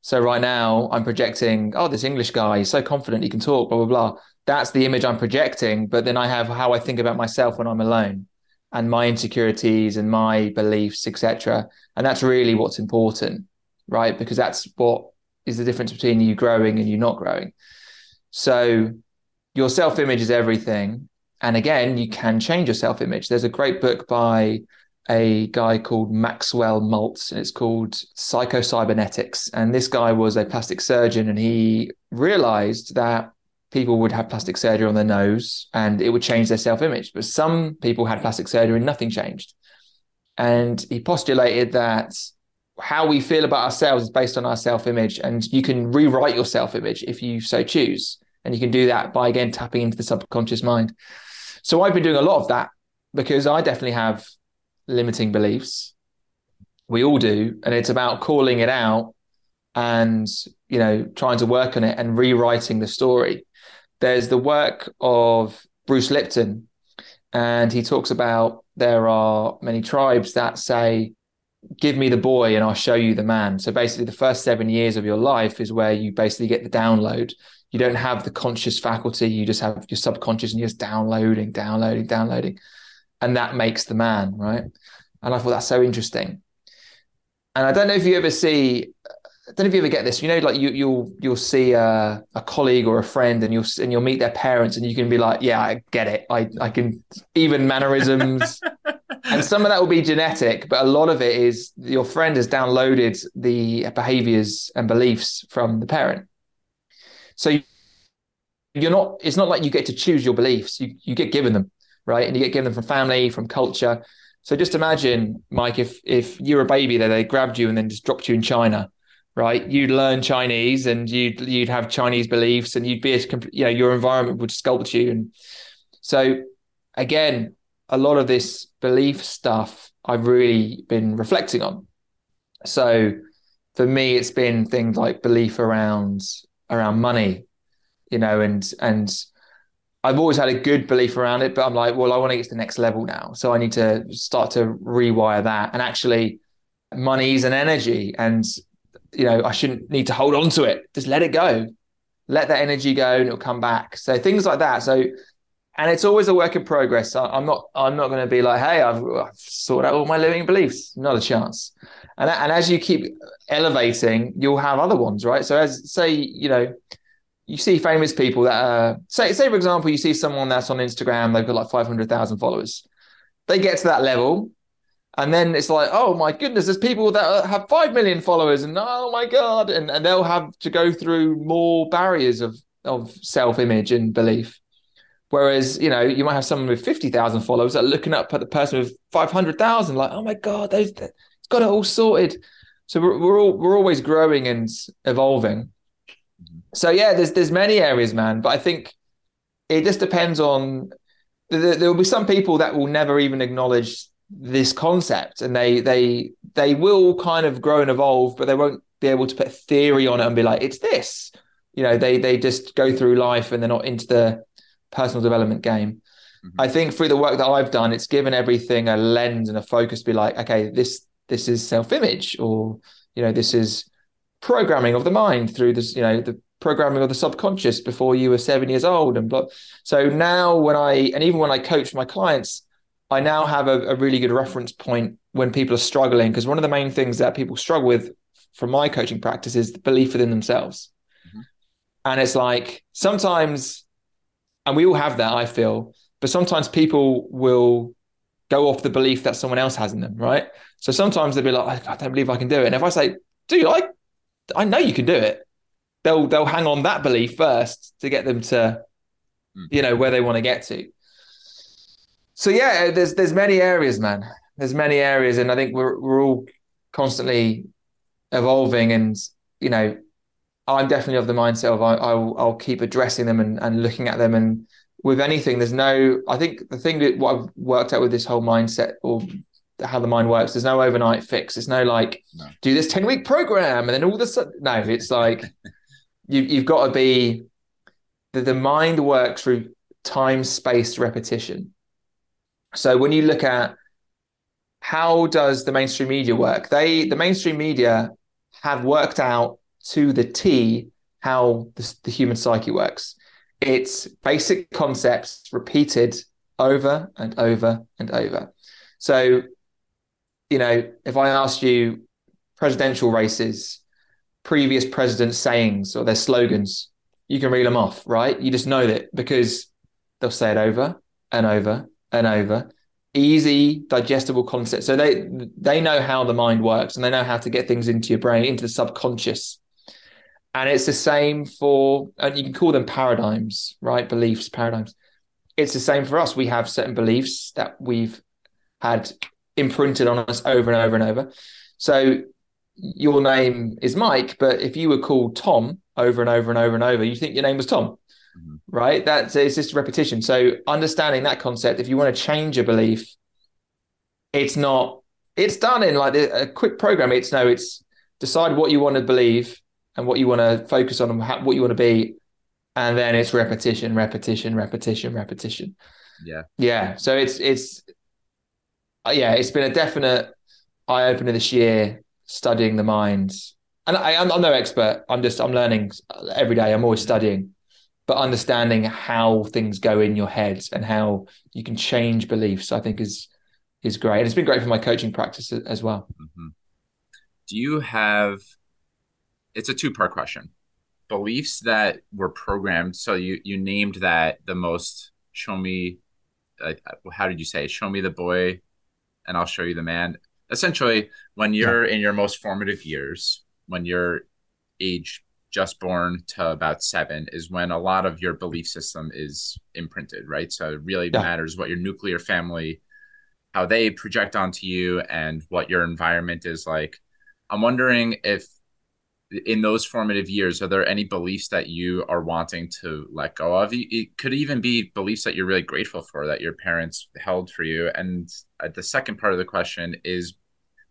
So right now I'm projecting, oh, this English guy, he's so confident he can talk, blah, blah, blah. That's the image I'm projecting. But then I have how I think about myself when I'm alone and my insecurities and my beliefs, etc. And that's really what's important, right? Because that's what is the difference between you growing and you not growing. So your self image is everything. And again, you can change your self image. There's a great book by a guy called Maxwell Maltz, and it's called Psychocybernetics. And this guy was a plastic surgeon, and he realized that people would have plastic surgery on their nose and it would change their self image. But some people had plastic surgery and nothing changed. And he postulated that how we feel about ourselves is based on our self image, and you can rewrite your self image if you so choose. And you can do that by again tapping into the subconscious mind. So I've been doing a lot of that because I definitely have limiting beliefs. We all do. And it's about calling it out and, you know, trying to work on it and rewriting the story. There's the work of Bruce Lipton, and he talks about there are many tribes that say, give me the boy and I'll show you the man. So basically, the first seven years of your life is where you basically get the download. You don't have the conscious faculty you just have your subconscious and you're just downloading downloading downloading. And that makes the man right? And i thought that's so interesting. And i don't know if you ever see I don't know if you ever get this. You know, like you you'll you'll see a, a colleague or a friend, and you'll and you'll meet their parents, and you can be like, "Yeah, I get it. I I can even mannerisms." and some of that will be genetic, but a lot of it is your friend has downloaded the behaviors and beliefs from the parent. So you're not, it's not like you get to choose your beliefs. You, you get given them, right? And you get given them from family, from culture. So just imagine, Mike, if if you're a baby there, they grabbed you and then just dropped you in China, right? You'd learn Chinese and you'd you'd have Chinese beliefs and you'd be a you know your environment would sculpt you and so again, a lot of this belief stuff I've really been reflecting on. So for me, it's been things like belief around around money, you know, and and I've always had a good belief around it, but I'm like, well, I want to get to the next level now. So I need to start to rewire that. And actually, money is an energy. And, you know, I shouldn't need to hold on to it. Just let it go. Let that energy go and it'll come back. So things like that. So, and it's always a work in progress. I'm not, I'm not going to be like, hey, I've, I've sorted out all my limiting beliefs. Not a chance. And, and as you keep elevating, you'll have other ones, right? So as say, you know, you see famous people that are say, say for example, you see someone that's on Instagram, they've got like 500,000 followers. They get to that level. And then it's like, oh my goodness, there's people that have 5 million followers and oh my God. And, and they'll have to go through more barriers of, of self image and belief. Whereas, you know, you might have someone with 50,000 followers that are looking up at the person with 500,000, like, oh my God, those, it's got it all sorted. So we're we're, all, we're always growing and evolving. Mm-hmm. So yeah, there's there's many areas, man. But I think it just depends on. There, there will be some people that will never even acknowledge this concept, and they they they will kind of grow and evolve, but they won't be able to put theory on it and be like, it's this. you know they they just go through life and they're not into the personal development game. Mm-hmm. I think through the work that I've done, it's given everything a lens and a focus. To be like, okay, this this is self image, or you know, this is programming of the mind through this, you know, the programming of the subconscious before you were seven years old, and blah. So now, when I and even when I coach my clients, I now have a, a really good reference point when people are struggling because one of the main things that people struggle with from my coaching practice is the belief within themselves. Mm-hmm. And it's like sometimes, and we all have that, I feel, but sometimes people will go off the belief that someone else has in them, right? So sometimes they'll be like, I don't believe I can do it. And if I say, dude, I I know you can do it, they'll they'll hang on that belief first to get them to, mm. you know, where they want to get to. So yeah, uh, there's there's many areas, man. There's many areas, and I think we're we're all constantly evolving, and you know, I'm definitely of the mindset of I, I'll, I'll keep addressing them and, and looking at them and with anything, there's no. I think the thing that what I've worked out with this whole mindset or how the mind works, there's no overnight fix. There's no like no. do this ten week program and then all of a sudden. No, it's like you, you've got to be. The, the mind works through time space repetition. So when you look at how does the mainstream media work, they the mainstream media have worked out to the T how the, the human psyche works. It's basic concepts repeated over and over and over. So, you know, if I asked you presidential races, previous presidents' sayings or their slogans, you can reel them off, right? You just know that because they'll say it over and over and over. Easy, digestible concepts So they they know how the mind works and they know how to get things into your brain, into the subconscious. And it's the same for, and you can call them paradigms, right? Beliefs, paradigms. It's the same for us. We have certain beliefs that we've had imprinted on us over and over and over. So your name is Mike, but if you were called Tom over and over and over and over, you think your name was Tom, mm-hmm. right? That's it's just repetition. So understanding that concept, if you want to change a belief, it's not. It's done in like a quick program. It's no. It's decide what you want to believe and what you want to focus on and how, what you want to be and then it's repetition repetition repetition repetition yeah yeah so it's it's uh, yeah it's been a definite eye-opener this year studying the mind and I, I'm, I'm no expert i'm just i'm learning every day i'm always studying but understanding how things go in your head and how you can change beliefs i think is is great and it's been great for my coaching practice as well mm-hmm. do you have it's a two part question. Beliefs that were programmed. So you you named that the most. Show me, uh, how did you say? Show me the boy, and I'll show you the man. Essentially, when you're yeah. in your most formative years, when you're age just born to about seven, is when a lot of your belief system is imprinted, right? So it really yeah. matters what your nuclear family, how they project onto you, and what your environment is like. I'm wondering if in those formative years, are there any beliefs that you are wanting to let go of? It could even be beliefs that you're really grateful for that your parents held for you. And uh, the second part of the question is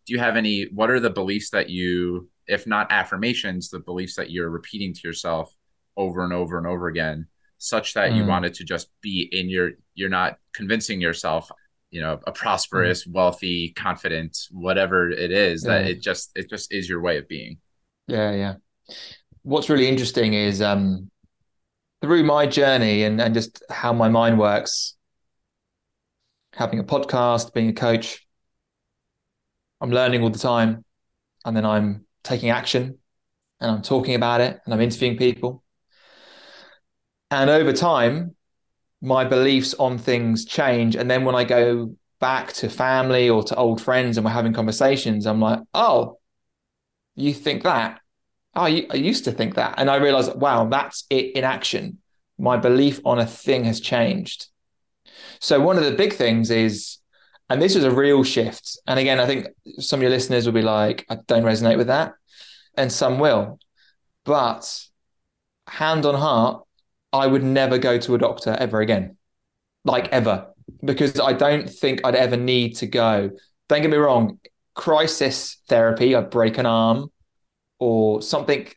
do you have any, what are the beliefs that you, if not affirmations, the beliefs that you're repeating to yourself over and over and over again, such that mm. you wanted to just be in your, you're not convincing yourself, you know, a prosperous, mm. wealthy, confident, whatever it is, yeah. that it just, it just is your way of being. Yeah, yeah. What's really interesting is um, through my journey and, and just how my mind works, having a podcast, being a coach, I'm learning all the time. And then I'm taking action and I'm talking about it and I'm interviewing people. And over time, my beliefs on things change. And then when I go back to family or to old friends and we're having conversations, I'm like, oh, you think that? Oh, I used to think that. And I realized, wow, that's it in action. My belief on a thing has changed. So, one of the big things is, and this was a real shift. And again, I think some of your listeners will be like, I don't resonate with that. And some will. But hand on heart, I would never go to a doctor ever again. Like ever. Because I don't think I'd ever need to go. Don't get me wrong, crisis therapy, I break an arm or something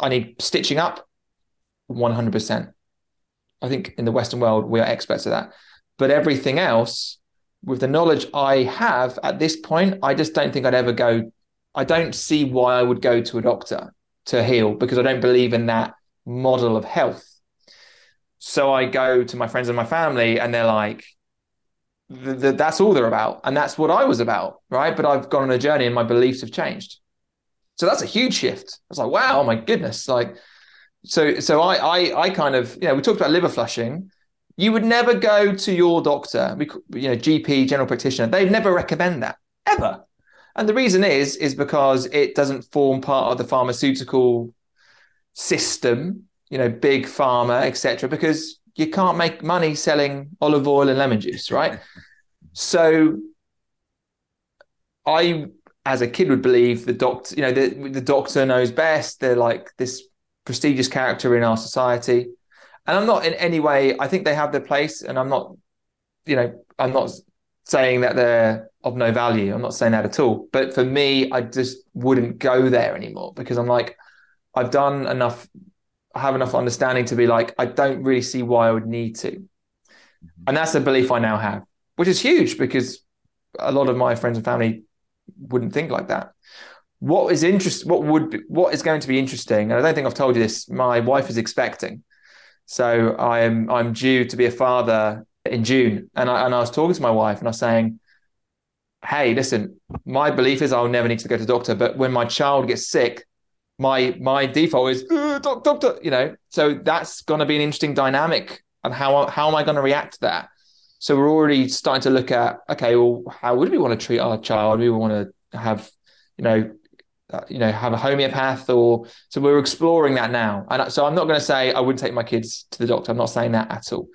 I need stitching up, 100%. I think in the Western world, we are experts at that. But everything else, with the knowledge I have at this point, I just don't think I'd ever go. I don't see why I would go to a doctor to heal because I don't believe in that model of health. So I go to my friends and my family, and they're like, that's all they're about. And that's what I was about. Right. But I've gone on a journey and my beliefs have changed. So that's a huge shift. I was like, wow, oh my goodness. Like, so so I, I I kind of you know we talked about liver flushing. You would never go to your doctor, you know, GP, general practitioner. They'd never recommend that ever. And the reason is is because it doesn't form part of the pharmaceutical system, you know, big pharma, etc. Because you can't make money selling olive oil and lemon juice, right? so I, as a kid, would believe the doctor, you know, the, the doctor knows best. They're like this prestigious character in our society. And I'm not in any way, I think they have their place, and I'm not, you know, I'm not saying that they're of no value. I'm not saying that at all. But for me, I just wouldn't go there anymore because I'm like, I've done enough, I have enough understanding to be like, I don't really see why I would need to. Mm-hmm. And that's a belief I now have, which is huge because a lot of my friends and family wouldn't think like that. What is interest? What would be, what is going to be interesting? And I don't think I've told you this. My wife is expecting, so I'm I'm due to be a father in June, and I and I was talking to my wife, and I was saying, "Hey, listen, my belief is I'll never need to go to the doctor, but when my child gets sick, my my default is doctor, doctor, you know. So that's going to be an interesting dynamic, and how how am I going to react to that? So we're already starting to look at okay, well, how would we want to treat our child? We want to have, you know, uh, Uh, you know have a homeopath or so we're exploring that now. And so i'm not going to say i wouldn't take my kids to the doctor. I'm not saying that at all.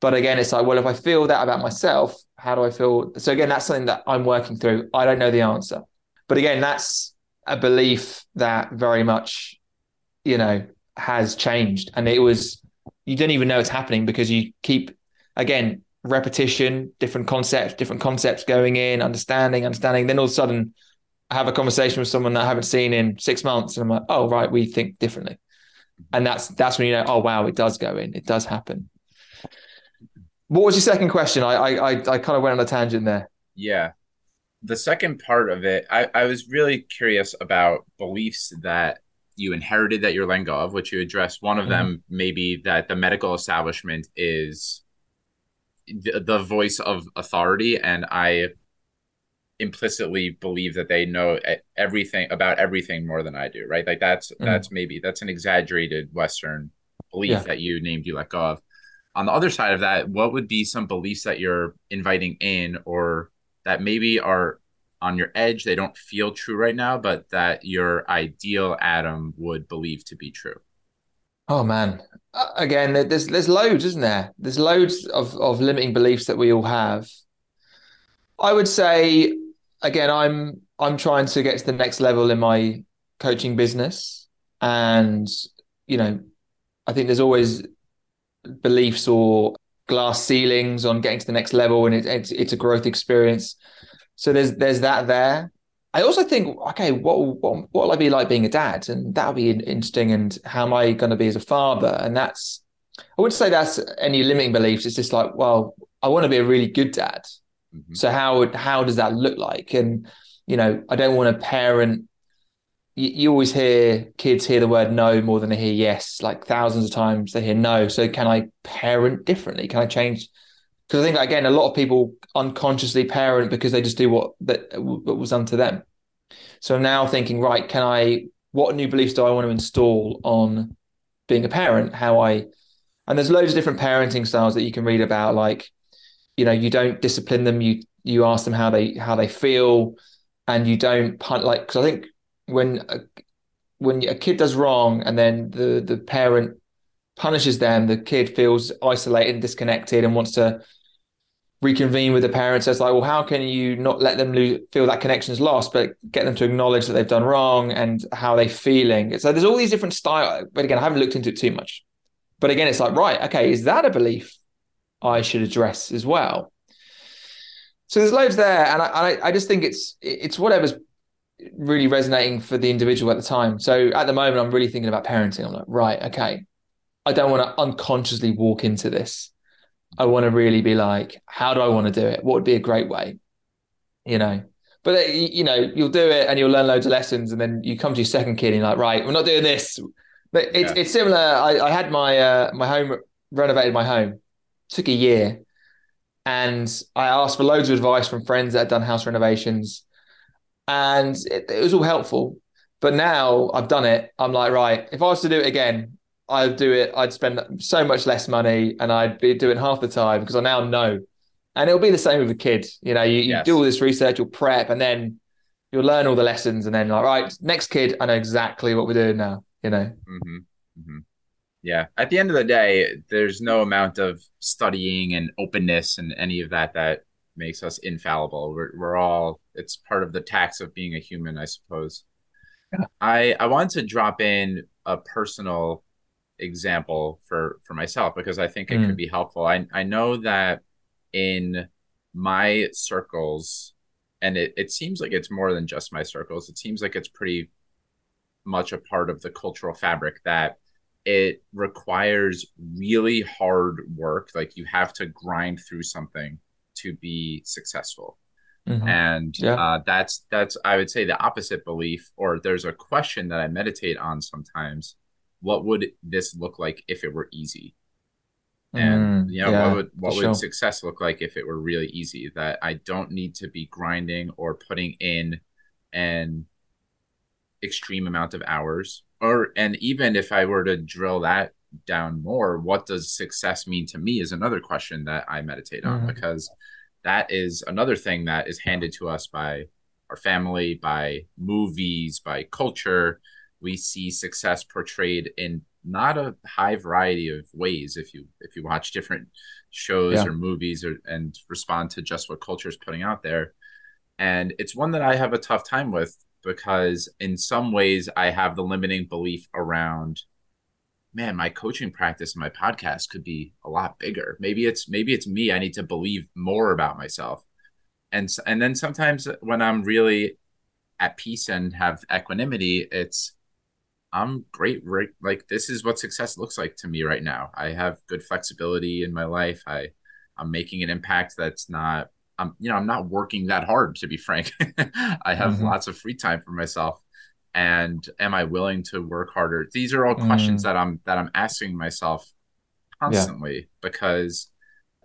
But again it's like well if i feel that about myself how do i feel? So again that's something that i'm working through. I don't know the answer. But again that's a belief that very much you know has changed. And it was you don't even know it's happening because you keep again repetition different concepts different concepts going in understanding understanding. Then all of a sudden have a conversation with someone that I haven't seen in six months, and I'm like, oh right, we think differently, and that's that's when you know, oh wow, it does go in, it does happen. What was your second question? I I I, kind of went on a tangent there. Yeah, the second part of it, I I was really curious about beliefs that you inherited that you're letting go of, which you addressed. One of mm-hmm. them maybe that the medical establishment is the, the voice of authority, and I implicitly believe that they know everything about everything more than I do, right? Like that's mm. that's maybe that's an exaggerated Western belief yeah. that you named you let go of. On the other side of that, what would be some beliefs that you're inviting in or that maybe are on your edge, they don't feel true right now, but that your ideal Adam would believe to be true? Oh man. Again, there's there's loads, isn't there? There's loads of, of limiting beliefs that we all have. I would say again, I'm I'm trying to get to the next level in my coaching business, and you know, I think there's always beliefs or glass ceilings on getting to the next level, and it, it's it's a growth experience. So there's there's that there. I also think, okay, what what what will I be like being a dad, and that'll be interesting. And how am I going to be as a father? And that's I wouldn't say that's any limiting beliefs. It's just like, well, I want to be a really good dad. Mm-hmm. So how how does that look like? And you know, I don't want to parent. You, you always hear kids hear the word no more than they hear yes. Like thousands of times they hear no. So can I parent differently? Can I change? Because I think again, a lot of people unconsciously parent because they just do what that what was done to them. So I'm now thinking, right? Can I? What new beliefs do I want to install on being a parent? How I and there's loads of different parenting styles that you can read about, like you know you don't discipline them you you ask them how they how they feel and you don't punt like because i think when a, when a kid does wrong and then the the parent punishes them the kid feels isolated and disconnected and wants to reconvene with the parents it's like well how can you not let them lose, feel that connection is lost but get them to acknowledge that they've done wrong and how they're feeling? So there's all these different styles but again i haven't looked into it too much. But again it's like right okay is that a belief I should address as well. So there's loads there, and I, I just think it's it's whatever's really resonating for the individual at the time. So at the moment, I'm really thinking about parenting. I'm like, right, okay, I don't want to unconsciously walk into this. I want to really be like, how do I want to do it? What would be a great way? You know, but uh, you know, you'll do it and you'll learn loads of lessons, and then you come to your second kid and you're like, right, we're not doing this. But it's yeah. it's similar. I, I had my uh, my home renovated my home. Took a year, and I asked for loads of advice from friends that had done house renovations, and it, it was all helpful. But now I've done it. I'm like, right, if I was to do it again, I'd do it. I'd spend so much less money, and I'd be doing half the time because I now know and it'll be the same with a kid. You know, you, you yes. do all this research, you'll prep, and then you'll learn all the lessons, and then like, right, next kid, I know exactly what we're doing now. You know. Mm-hmm. Mm-hmm. Yeah. At the end of the day, there's no amount of studying and openness and any of that that makes us infallible. We're we're all. It's part of the tax of being a human, I suppose. Yeah. I I want to drop in a personal example for for myself because I think it mm. could be helpful. I I know that in my circles, and it, it seems like it's more than just my circles, it seems like it's pretty much a part of the cultural fabric that it requires really hard work. Like you have to grind through something to be successful. Mm-hmm. And yeah. uh, that's that's I would say the opposite belief, or there's a question that I meditate on sometimes. What would this look like if it were easy? and mm, you know yeah, what would what would sure. success look like if it were really easy that i don't need to be grinding or putting in an extreme amount of hours or and even if i were to drill that down more what does success mean to me is another question that i meditate on mm. because that is another thing that is handed to us by our family by movies by culture we see success portrayed in not a high variety of ways if you if you watch different shows yeah. or movies or and respond to just what culture is putting out there and it's one that i have a tough time with because in some ways i have the limiting belief around man my coaching practice and my podcast could be a lot bigger maybe it's maybe it's me i need to believe more about myself and and then sometimes when i'm really at peace and have equanimity it's I'm great. Right, like this is what success looks like to me right now. I have good flexibility in my life. I I'm making an impact that's not. I'm you know I'm not working that hard to be frank. I have mm-hmm. lots of free time for myself. And am I willing to work harder? These are all mm. questions that I'm that I'm asking myself constantly yeah. because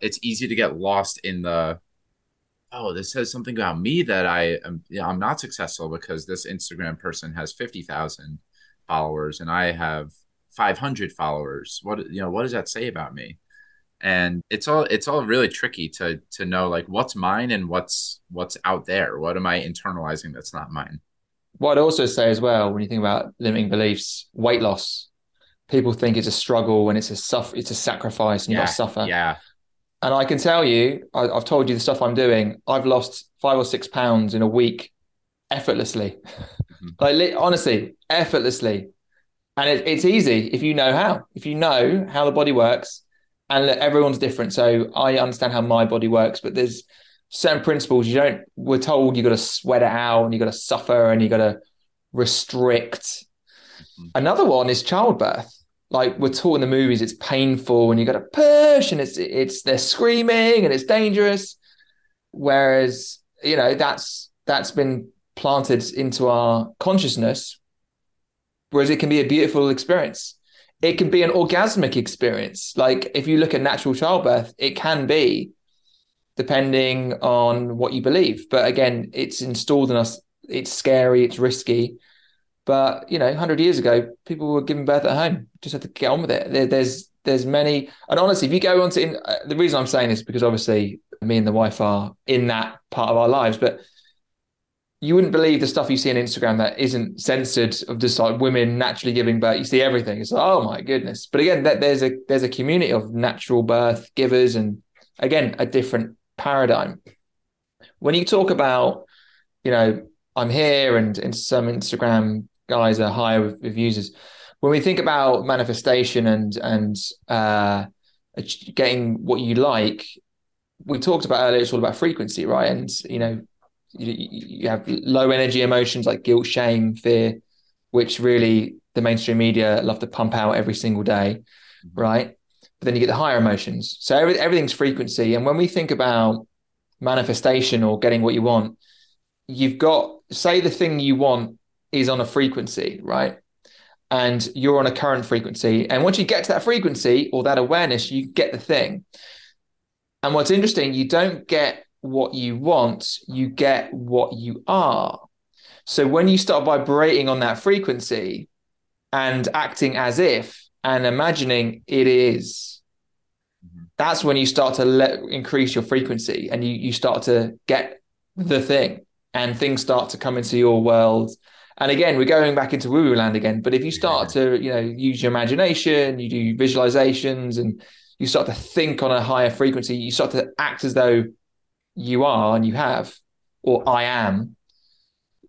it's easy to get lost in the oh this says something about me that I am you know, I'm not successful because this Instagram person has 50,000 followers and I have 500 followers. What you know, what does that say about me? And it's all it's all really tricky to to know like what's mine and what's what's out there. What am I internalizing that's not mine? What I'd also say as well, when you think about limiting beliefs, weight loss, people think it's a struggle and it's a suffer, it's a sacrifice, and you got to suffer. Yeah. And I can tell you, I, have told you the stuff I'm doing. I've lost five or six pounds in a week effortlessly. Mm-hmm. like honestly, effortlessly. And it, it's easy if you know how. If you know how the body works, and look, everyone's different. So I understand how my body works, but there's certain principles you don't. We're told you got to sweat it out, and you got to suffer, and you got to restrict. Mm-hmm. Another one is childbirth. Like we're taught in the movies, it's painful, and you got to push, and it's it's they're screaming, and it's dangerous. Whereas you know that's that's been planted into our consciousness, whereas it can be a beautiful experience. It can be an orgasmic experience. Like if you look at natural childbirth, it can be, depending on what you believe. But again, it's installed in us. It's scary. It's risky. But you know, hundred years ago, people were giving birth at home. Just had to get on with it. There, there's there's many, and honestly, if you go on to in, uh, the reason I'm saying this because obviously me and the wife are in that part of our lives, but you wouldn't believe the stuff you see on Instagram that isn't censored of just like women naturally giving birth. You see everything. It's like, oh my goodness. But again, that there's a there's a community of natural birth givers and again a different paradigm. When you talk about, you know, I'm here and, and some Instagram guys are higher with, with users. When we think about manifestation and and uh, getting what you like, we talked about earlier. It's all about frequency, right? And you know, you, you have low energy emotions like guilt, shame, fear, which really the mainstream media love to pump out every single day. mm-hmm. right? But then you get the higher emotions. So every, everything's frequency. And when we think about manifestation or getting what you want, you've got, say, the thing you want is on a frequency, right? And you're on a current frequency. And once you get to that frequency or that awareness, you get the thing. And what's interesting, you don't get what you want, you get what you are. So when you start vibrating on that frequency and acting as if and imagining it is, mm-hmm. that's when you start to let increase your frequency and you you start to get the thing and things start to come into your world. And again, we're going back into woo woo land again. But if you start to, you know, use your imagination, you do visualizations and you start to think on a higher frequency, you start to act as though you are and you have, or I am,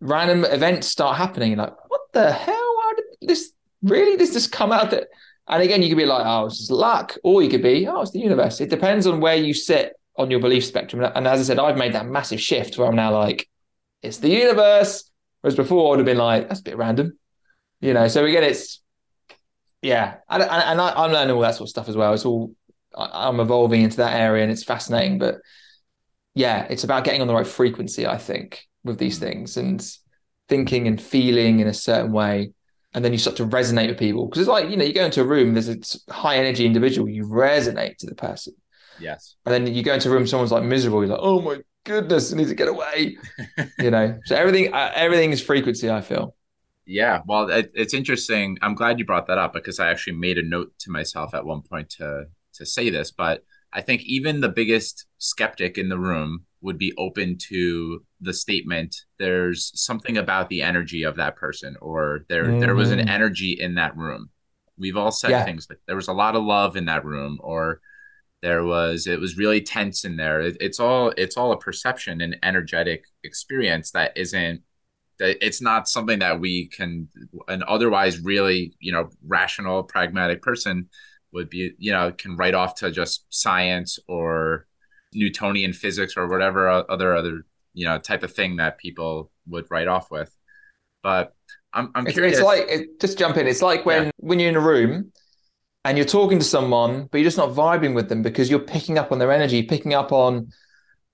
random events start happening. Like, what the hell? How did this really? This just come out that? And again, you could be like, oh, it's just luck, or you could be, oh, it's the universe. It depends on where you sit on your belief spectrum. And as I said, I've made that massive shift where I'm now like, it's the universe. Whereas before, I would have been like, that's a bit random, you know. So again, it's yeah, and, and I, am learning all that sort of stuff as well. It's all I'm evolving into that area, and it's fascinating. But yeah, it's about getting on the right frequency, I think, with these mm. things and thinking and feeling in a certain way. And then you start to resonate with people because it's like, you know, you go into a room, there's a high energy individual, you resonate to the person. Yes. And then you go into a room, someone's like miserable, you're like, oh my goodness, I need to get away. you know, so everything, uh, everything is frequency, I feel. Yeah, well, it, it's interesting. I'm glad you brought that up because I actually made a note to myself at one point to to say this, but I think even the biggest skeptic in the room would be open to the statement there's something about the energy of that person or there mm. there was an mm. energy in that room. We've all said yeah. things like there was a lot of love in that room or there was it was really tense in there. It, it's all it's all a perception and energetic experience that isn't that it's not something that we can an otherwise really, you know, rational pragmatic person would be you know can write off to just science or Newtonian physics or whatever other other you know type of thing that people would write off with. But I'm I'm it's, curious. It's like it, just jump in. It's like when yeah. when you're in a room and you're talking to someone, but you're just not vibing with them because you're picking up on their energy, picking up on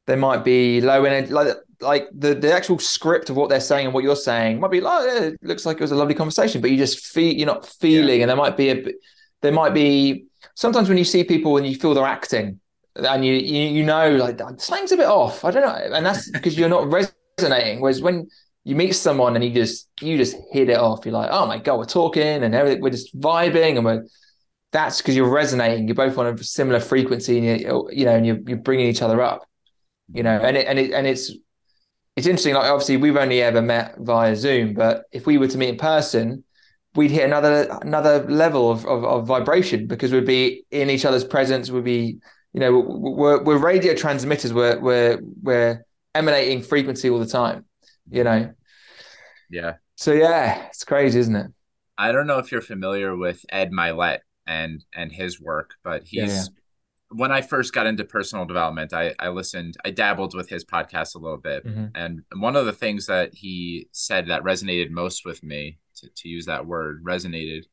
they might be low energy, like like the the actual script of what they're saying and what you're saying might be like oh, it looks like it was a lovely conversation, but you just feel you're not feeling, yeah. and there might be a there might be sometimes when you see people and you feel they're acting and you you, you know like something's a bit off. I don't know, and that's because you're not resonating. Whereas when you meet someone and you just you just hit it off, you're like, oh my god, we're talking and everything, we're just vibing and we're that's because you're resonating. You're both on a similar frequency, and you you know, and you're you're bringing each other up. You know, and it and it and it's it's interesting. Like obviously, we've only ever met via Zoom, but if we were to meet in person, we'd hit another another level of, of, of vibration because we'd be in each other's presence. We'd be, you know, we're we're radio transmitters. We're we're we're emanating frequency all the time. You know. Yeah. So yeah, it's crazy, isn't it? I don't know if you're familiar with Ed Mylett and and his work, but he's yeah. when I first got into personal development, I I listened, I dabbled with his podcast a little bit, mm-hmm. and one of the things that he said that resonated most with me to, to use that word resonated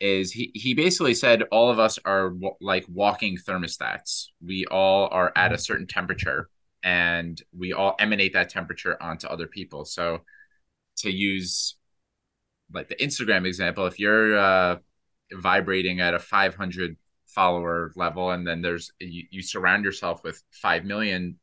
is he, he basically said all of us are w- like walking thermostats we all are at a mm-hmm. certain temperature and we all emanate that temperature onto other people so to use like the instagram example if you're uh, vibrating at a 500 follower level and then there's you, you surround yourself with 5 million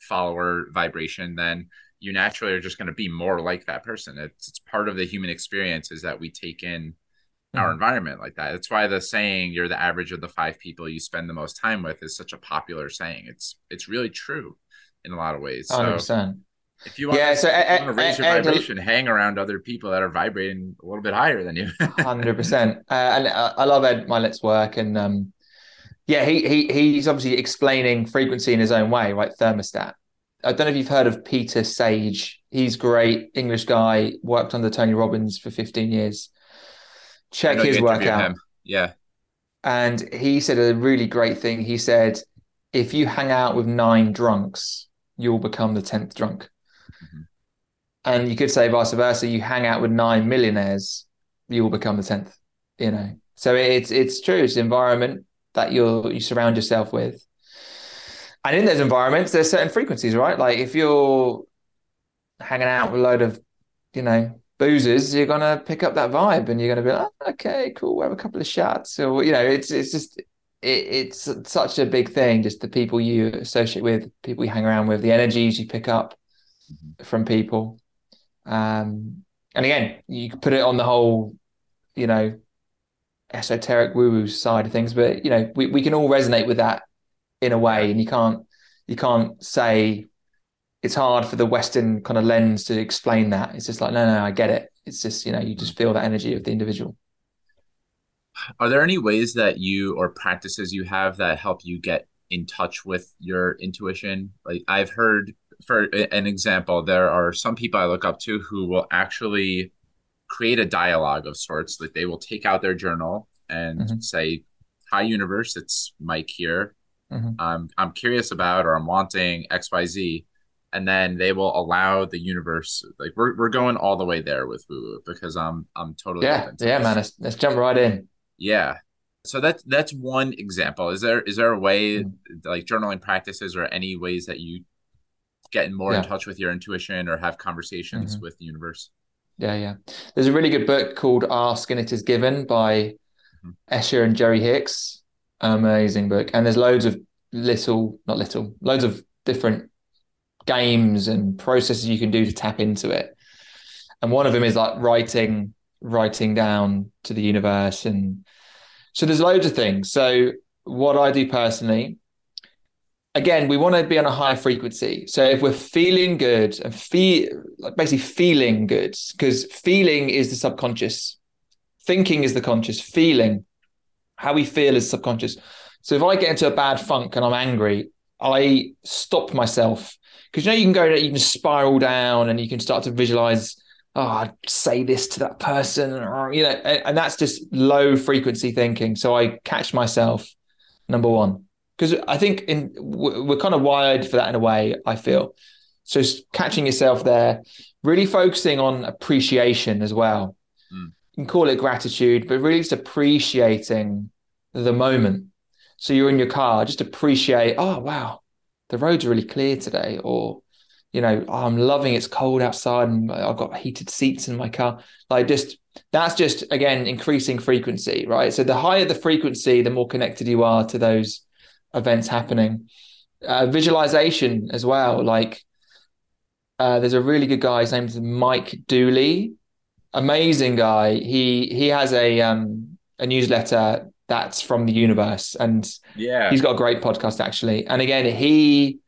follower vibration then you naturally are just going to be more like that person. It's it's part of the human experience is that we take in mm-hmm. our environment like that. That's why the saying "you're the average of the five people you spend the most time with" is such a popular saying. It's it's really true in a lot of ways. Hundred percent. If you want, yeah, so to, want to raise your vibration, hang around other people that are vibrating a little bit higher than you. Hundred percent. Uh, and uh, I love Ed Mylett's work, and um, yeah, he he he's obviously explaining frequency in his own way, right? Thermostat. I don't know if you've heard of Peter Sage. He's great, English guy, worked under Tony Robbins for 15 years. Check his work out. Him. Yeah. And he said a really great thing. He said, if you hang out with nine drunks, you'll become the 10th drunk. Mm-hmm. And you could say vice versa. You hang out with nine millionaires, you will become the 10th, you know. So it's it's true. It's the environment that you you surround yourself with. And in those environments, there's certain frequencies, right? Like if you're hanging out with a load of, you know, boozers, you're gonna pick up that vibe, and you're gonna be like, oh, okay, cool, we'll have a couple of shots, or you know, it's it's just it, it's such a big thing. Just the people you associate with, people you hang around with, the energies you pick up mm-hmm. from people. Um, and again, you could put it on the whole, you know, esoteric woo woo side of things, but you know, we, we can all resonate with that in a way, and you can't you can't say it's hard for the Western kind of lens to explain that. It's just like, no, no, I get it. It's just, you know, you just feel that energy of the individual. Are there any ways that you or practices you have that help you get in touch with your intuition? Like I've heard for an example, there are some people I look up to who will actually create a dialogue of sorts. Like they will take out their journal and mm-hmm. say, Hi universe, it's Mike here. Mm-hmm. Um, I'm curious about or I'm wanting XYZ and then they will allow the universe like we're, we're going all the way there with woo because i'm i'm totally yeah yeah man let's, let's jump right in yeah so that's that's one example is there is there a way mm. like journaling practices or any ways that you get more yeah. in touch with your intuition or have conversations mm-hmm. with the universe yeah yeah there's a really good book called ask and it is given by mm-hmm. esther and jerry hicks amazing book and there's loads of little not little loads of different games and processes you can do to tap into it. And one of them is like writing, writing down to the universe. And so there's loads of things. So what I do personally, again, we want to be on a high frequency. So if we're feeling good and feel like basically feeling good, because feeling is the subconscious, thinking is the conscious, feeling, how we feel is subconscious. So if I get into a bad funk and I'm angry, I stop myself because you know you can go you can spiral down and you can start to visualize oh I'd say this to that person or uh, you know and, and that's just low frequency thinking so i catch myself number one because i think in we're kind of wired for that in a way i feel so catching yourself there really focusing on appreciation as well. Can call it gratitude but really just appreciating the moment so you're in your car just appreciate oh wow the roads are really clear today, or you know, oh, I'm loving it's cold outside and I've got heated seats in my car. Like just that's just again increasing frequency, right? So the higher the frequency, the more connected you are to those events happening. Uh, visualization as well. Like uh, there's a really good guy. His name's Mike Dooley. Amazing guy. He he has a um, a newsletter that's from the universe. And yeah, he's got a great podcast actually. And again, he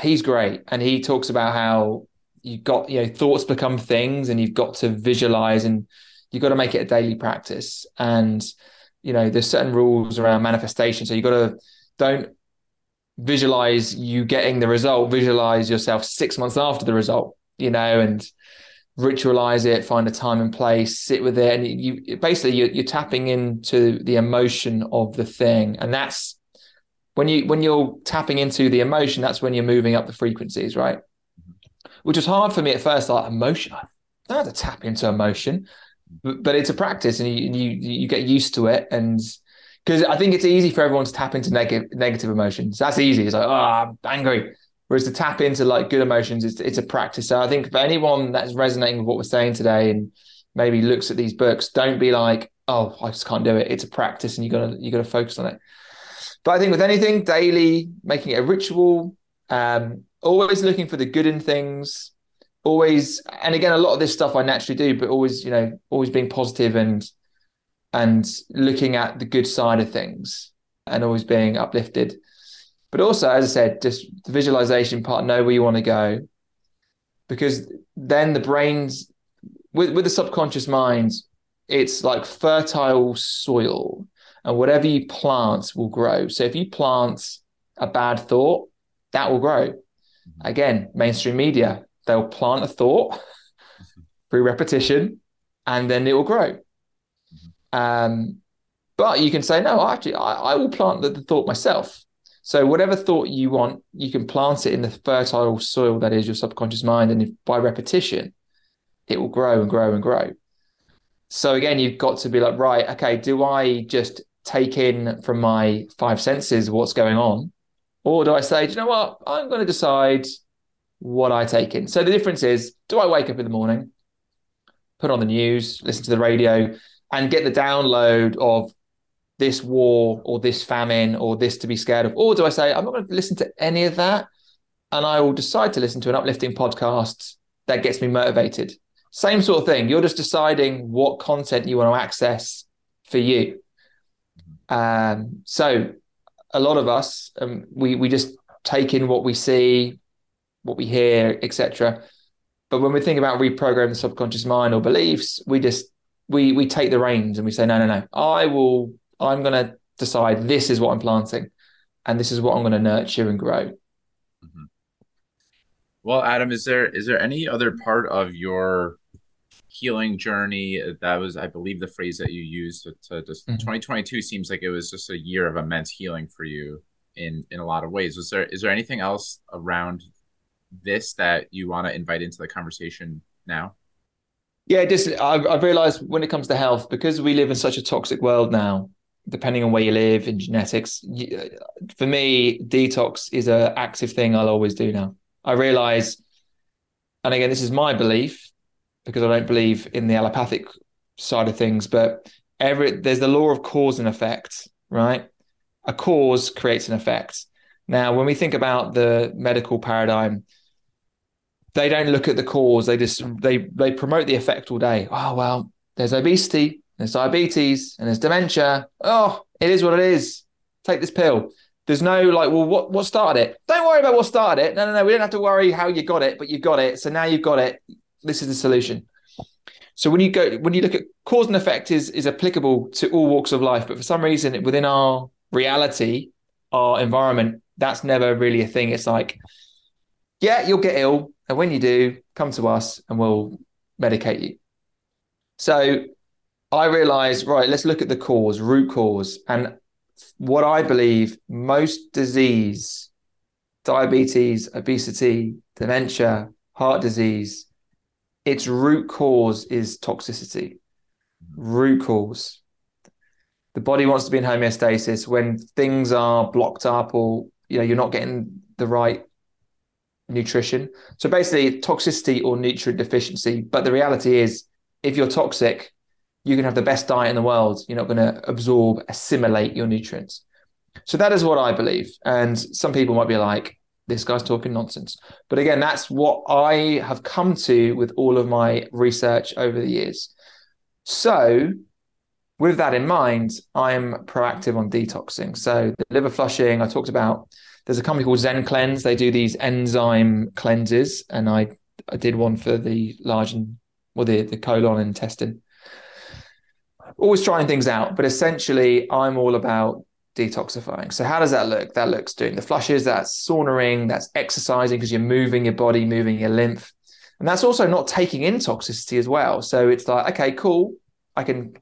he's great, and he talks about how you got you know thoughts become things, and you've got to visualize, and you've got to make it a daily practice. And you know, there's certain rules around manifestation, so you got to don't visualize you getting the result. Visualize yourself six months after the result. You know, and ritualize it, find a time and place, sit with it, and you, you basically you're, you're, tapping into the emotion of the thing, and that's when you when you're tapping into the emotion, that's when you're moving up the frequencies, right? Mm-hmm. Which was hard for me at first, like emotion. I don't have to tap into emotion, but, but it's a practice, and you you you get used to it, and because I think it's easy for everyone to tap into negative negative emotions. That's easy. It's like, oh, I'm angry Whereas to tap into like good emotions, it's it's a practice. So I think for anyone that's resonating with what we're saying today and maybe looks at these books, don't be like, oh, I just can't do it. It's a practice, and you gotta you gotta focus on it. But I think with anything daily, making it a ritual, um, always looking for the good in things, always, and again, a lot of this stuff I naturally do, but always, you know, always being positive and and looking at the good side of things and always being uplifted. But also, as I said, just the visualization part, know where you want to go. Because then the brain's with, with the subconscious mind, it's like fertile soil, and whatever you plant will grow. So if you plant a bad thought, that will grow. Mm-hmm. Again, mainstream media, they'll plant a thought through repetition, and then it will grow. Mm-hmm. Um, but you can say, no, actually, I, I will plant the, the thought myself. So whatever thought you want, you can plant it in the fertile soil that is your subconscious mind, and if, by repetition, it will grow and grow and grow. So again, you've got to be like, right, okay, do I just take in from my five senses what's going on? Or do I say, do you know what? I'm going to decide what I take in. So the difference is, do I wake up in the morning, put on the news, listen to the radio, and get the download of this war or this famine or this to be scared of? Or do I say, I'm not going to listen to any of that and I will decide to listen to an uplifting podcast that gets me motivated? Same sort of thing. You're just deciding what content you want to access for you. Um, so a lot of us, um, we we just take in what we see, what we hear, etc. But when we think about reprogramming the subconscious mind or beliefs, we just we we take the reins and we say, no, no, no. I will I'm going to decide this is what I'm planting and this is what I'm going to nurture and grow. Mm-hmm. Well, Adam, is there is there any other part of your healing journey that was, I believe, the phrase that you used? To just mm-hmm. 2022 seems like it was just a year of immense healing for you in in a lot of ways. Was there is there anything else around this that you want to invite into the conversation now? Yeah, just I've, I've realized when it comes to health, because we live in such a toxic world now, depending on where you live in genetics. For me, detox is an active thing I'll always do now. I realize, and again, this is my belief because I don't believe in the allopathic side of things, but every there's the law of cause and effect, right? A cause creates an effect. Now, when we think about the medical paradigm, they don't look at the cause. They just they they promote the effect all day. Oh well, there's obesity there's diabetes and there's dementia. Oh, it is what it is. Take this pill. There's no like, well, what what started it? Don't worry about what started it. No, no, no. We don't have to worry how you got it, but you've got it. So now you've got it. This is the solution. So when you go when you look at cause and effect is is applicable to all walks of life, but for some reason within our reality, our environment, that's never really a thing. It's like, yeah, you'll get ill, and when you do, come to us and we'll medicate you. So I realized, right, let's look at the cause, root cause. And what I believe most disease, diabetes, obesity, dementia, heart disease, its root cause is toxicity. Root cause. The body wants to be in homeostasis when things are blocked up or you know you're not getting the right nutrition. So basically toxicity or nutrient deficiency. But the reality is if you're toxic, you can have the best diet in the world. You're not going to absorb, assimilate your nutrients. So that is what I believe. And some people might be like, this guy's talking nonsense. But again, that's what I have come to with all of my research over the years. So, with that in mind, I'm proactive on detoxing. So, the liver flushing, I talked about, there's a company called Zen Cleanse. They do these enzyme cleanses. And I, I did one for the large and, well, the, the colon intestine always trying things out, but essentially, I'm all about detoxifying. So, how does that look? That looks doing the flushes, that's saunaing, that's exercising because you're moving your body, moving your lymph. And that's also not taking in toxicity as well. So, it's like, okay, cool. I can,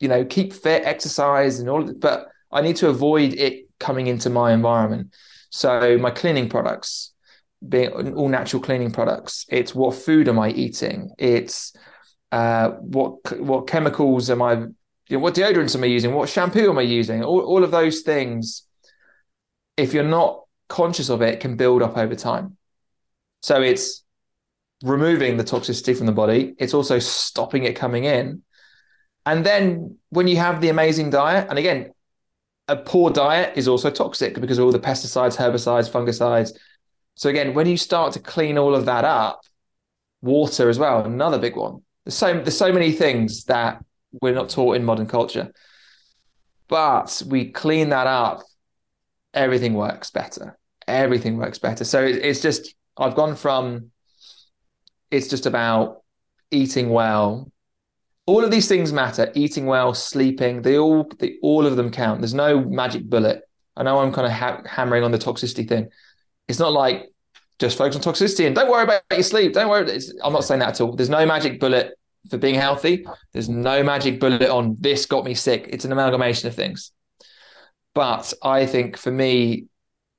you know, keep fit, exercise, and all, but I need to avoid it coming into my environment. So, my cleaning products, being all natural cleaning products, it's what food am I eating? It's uh, what what chemicals am I, you know, what deodorants am I using, what shampoo am I using, all, all of those things. If you're not conscious of it, can build up over time. So it's removing the toxicity from the body. It's also stopping it coming in. And then when you have the amazing diet, and again, a poor diet is also toxic because of all the pesticides, herbicides, fungicides. So again, when you start to clean all of that up, water as well, another big one. There's so there's so many things that we're not taught in modern culture, but we clean that up. Everything works better. Everything works better. So it, it's just I've gone from it's just about eating well. All of these things matter. Eating well, sleeping, they all they, all of them count. There's no magic bullet. I know I'm kind of ha- hammering on the toxicity thing. It's not like just focus on toxicity and don't worry about your sleep. Don't worry. I'm not saying that at all. There's no magic bullet for being healthy. There's no magic bullet on this got me sick. It's an amalgamation of things. But I think for me,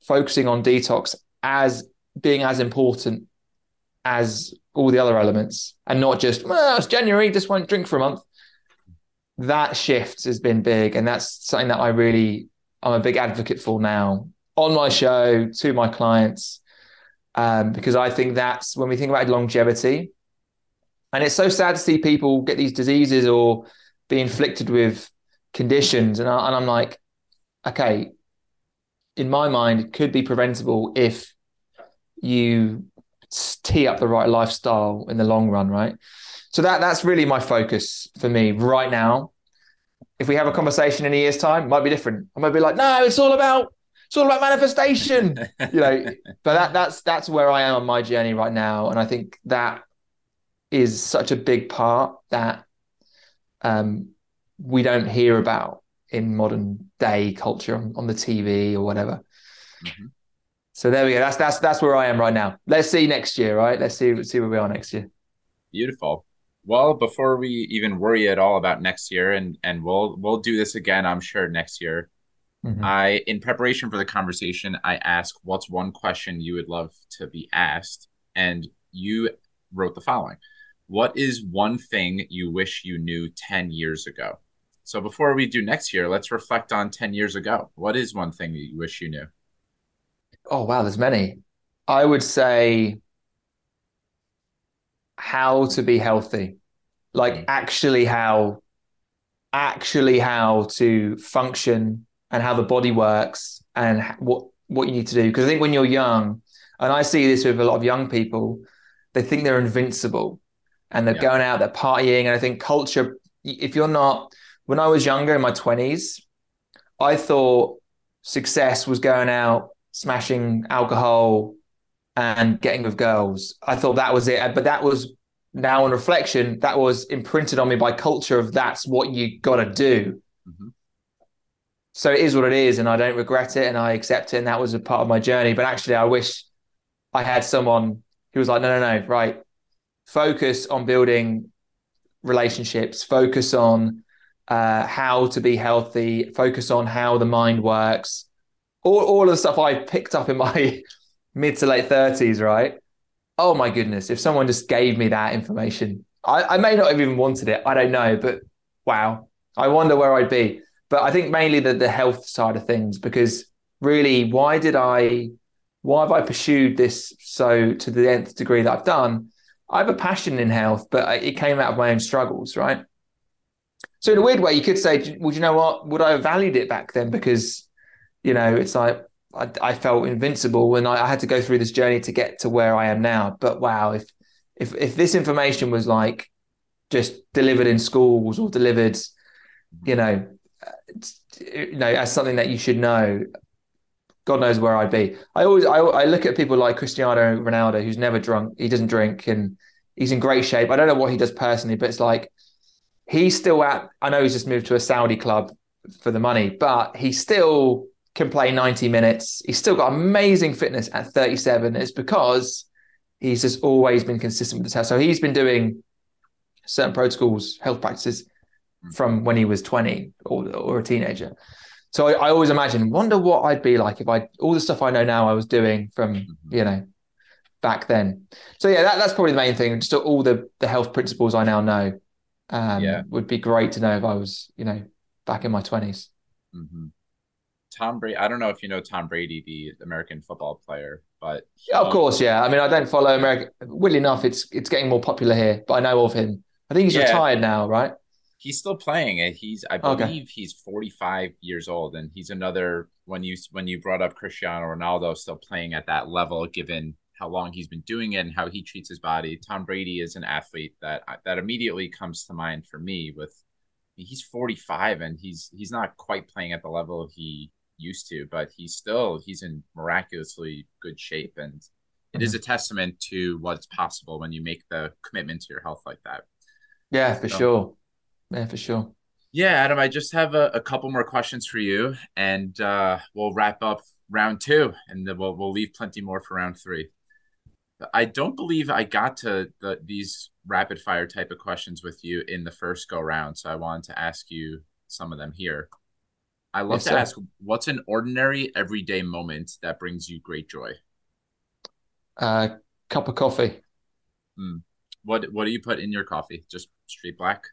focusing on detox as being as important as all the other elements and not just, well, it's January, just won't drink for a month. that shift has been big, and that's something that I really I'm a big advocate for now on my show to my clients um, because I think that's when we think about longevity, and it's so sad to see people get these diseases or be inflicted with conditions, and, I, and I'm like, okay, in my mind, it could be preventable if you tee up the right lifestyle in the long run, right? So that that's really my focus for me right now. If we have a conversation in a year's time, might be different. I might be like, no, it's all about it's all about manifestation, you know. But that that's that's where I am on my journey right now, and I think that is such a big part that um, we don't hear about in modern day culture on, on the TV or whatever. Mm-hmm. So there we go. That's that's that's where I am right now. Let's see next year, right? Let's see see where we are next year. Beautiful. Well, before we even worry at all about next year, and and we'll we'll do this again, I'm sure next year. Mm-hmm. I, in preparation for the conversation, I asked, "What's one question you would love to be asked?" And you wrote the following: "What is one thing you wish you knew ten years ago?" So before we do next year, let's reflect on ten years ago. What is one thing that you wish you knew? Oh wow, there's many. I would say how to be healthy. Like mm. actually how actually how to function and how the body works and what what you need to do because I think when you're young and I see this with a lot of young people they think they're invincible and they're yeah. going out they're partying and I think culture if you're not when I was younger in my 20s I thought success was going out smashing alcohol and getting with girls. I thought that was it. But that was now on reflection, that was imprinted on me by culture of that's what you got to do. Mm-hmm. So it is what it is. And I don't regret it and I accept it. And that was a part of my journey. But actually, I wish I had someone who was like, no, no, no, right. Focus on building relationships, focus on uh, how to be healthy, focus on how the mind works, all, all of the stuff I picked up in my mid to late 30s, right? Oh my goodness, if someone just gave me that information, I, I may not have even wanted it. I don't know, but wow, I wonder where I'd be. But I think mainly the, the health side of things, because really, why did I, why have I pursued this so to the nth degree that I've done? I have a passion in health, but it came out of my own struggles, right? So in a weird way, you could say, well, you know what? Would I have valued it back then? Because you know, it's like I, I felt invincible and I, I, had to go through this journey to get to where I am now. But wow, if if if this information was like just delivered in schools or delivered, you know, you know, as something that you should know, God knows where I'd be. I always I, I look at people like Cristiano Ronaldo, who's never drunk, he doesn't drink, and he's in great shape. I don't know what he does personally, but it's like he's still at. I know he's just moved to a Saudi club for the money, but he still can play 90 minutes. He's still got amazing fitness at 37. It's because he's just always been consistent with his health. So he's been doing certain protocols, health practices from when he was 20 or, or a teenager. So I, I, always imagine, wonder what I'd be like if I all the stuff I know now I was doing from mm-hmm. you know back then. So yeah, that, that's probably the main thing. Just all the the health principles I now know. Um, yeah, would be great to know if I was you know back in my 20s. Mm-hmm. Tom Brady. I don't know if you know Tom Brady, the American football player, but yeah, of course, yeah. I mean, I don't follow America. Weirdly enough, it's it's getting more popular here, but I know of him. I think he's yeah. retired now, right? He's still playing. He's, I believe, okay. he's forty-five years old, and he's another. When you when you brought up Cristiano Ronaldo still playing at that level, given how long he's been doing it and how he treats his body, Tom Brady is an athlete that that immediately comes to mind for me. With he's forty-five and he's he's not quite playing at the level he used to, but he's still he's in miraculously good shape, and mm-hmm. it is mm-hmm. a testament to what's possible when you make the commitment to your health like that. Yeah, for so, sure. Yeah, for sure. Yeah, Adam, I just have a, a couple more questions for you, and uh, we'll wrap up round two, and then we'll we'll leave plenty more for round three. I don't believe I got to the, these rapid fire type of questions with you in the first go round, so I wanted to ask you some of them here. I love yes, to sir. ask what's an ordinary everyday moment that brings you great joy? A uh, cup of coffee. Mm. What what do you put in your coffee? Just straight black?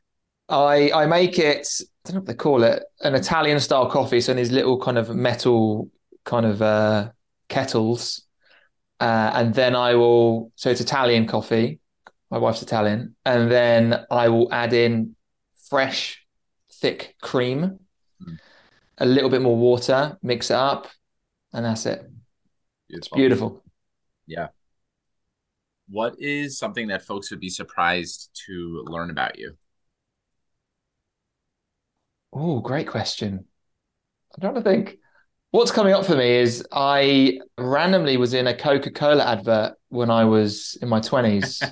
I I make it. I don't know what they call it. An Italian style coffee. So in these little kind of metal kind of uh, kettles, uh, and then I will. So it's Italian coffee. My wife's Italian, and then I will add in fresh, thick cream, mm. a little bit more water, mix it up, and that's it. Beautiful. It's beautiful. Yeah. What is something that folks would be surprised to learn about you? Oh, great question. I'm trying to think. What's coming up for me is I randomly was in a Coca Cola advert when I was in my 20s.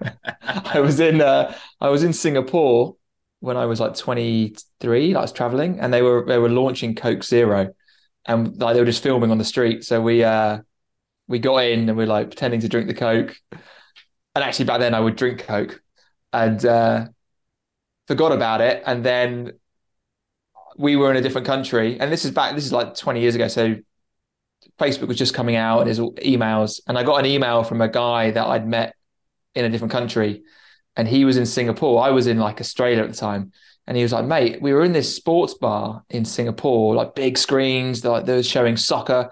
I was in uh, I was in Singapore when I was like 23. I was traveling, and they were they were launching Coke Zero, and like they were just filming on the street. So we uh we got in and we are like pretending to drink the Coke, and actually back then I would drink Coke, and uh, forgot about it, and then we were in a different country, and this is back. This is like 20 years ago. So Facebook was just coming out, and his emails, and I got an email from a guy that I'd met in a different country, and he was in Singapore. I was in like Australia at the time. And he was like, mate, we were in this sports bar in Singapore, like big screens, like they were showing soccer,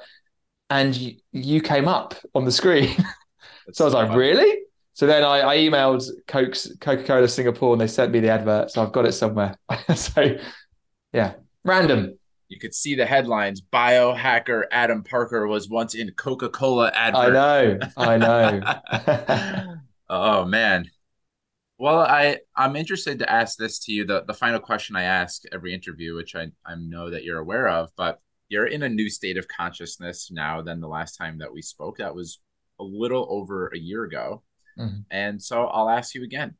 and you, you came up on the screen. so I was like, really? So then I, I emailed Coke's Coca Cola Singapore, and they sent me the advert. So I've got it somewhere. so yeah, random. You could see the headlines. Biohacker Adam Parker was once in Coca Cola advert. I know. I know. oh man. Well, I I'm interested to ask this to you. The the final question I ask every interview, which I I know that you're aware of, but you're in a new state of consciousness now than the last time that we spoke. That was a little over a year ago. Mm-hmm. And so I'll ask you again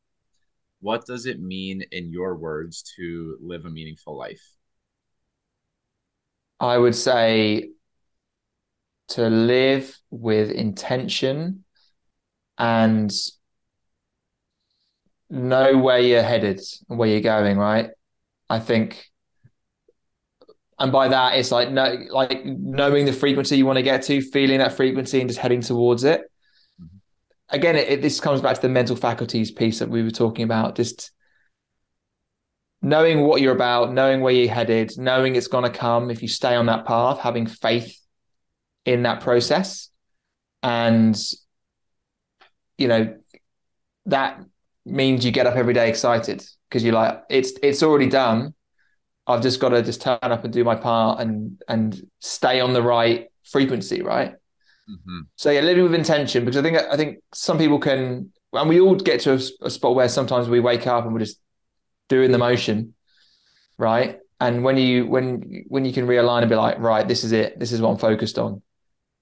what does it mean in your words to live a meaningful life? I would say to live with intention and know where you're headed and where you're going, right? I think and by that it's like no like knowing the frequency you want to get to feeling that frequency and just heading towards it again, it, it, this comes back to the mental faculties piece that we were talking about. Just knowing what you're about, knowing where you're headed, knowing it's going to come if you stay on that path, having faith in that process, and you know that means you get up every day excited because you're like it's it's already done. I've just got to just turn up and do my part and and stay on the right frequency, right? Mm-hmm. So yeah, living with intention because I think I think some people can, and we all get to a, a spot where sometimes we wake up and we're just doing the motion, right? And when you when when you can realign and be like, right, this is it, this is what I'm focused on,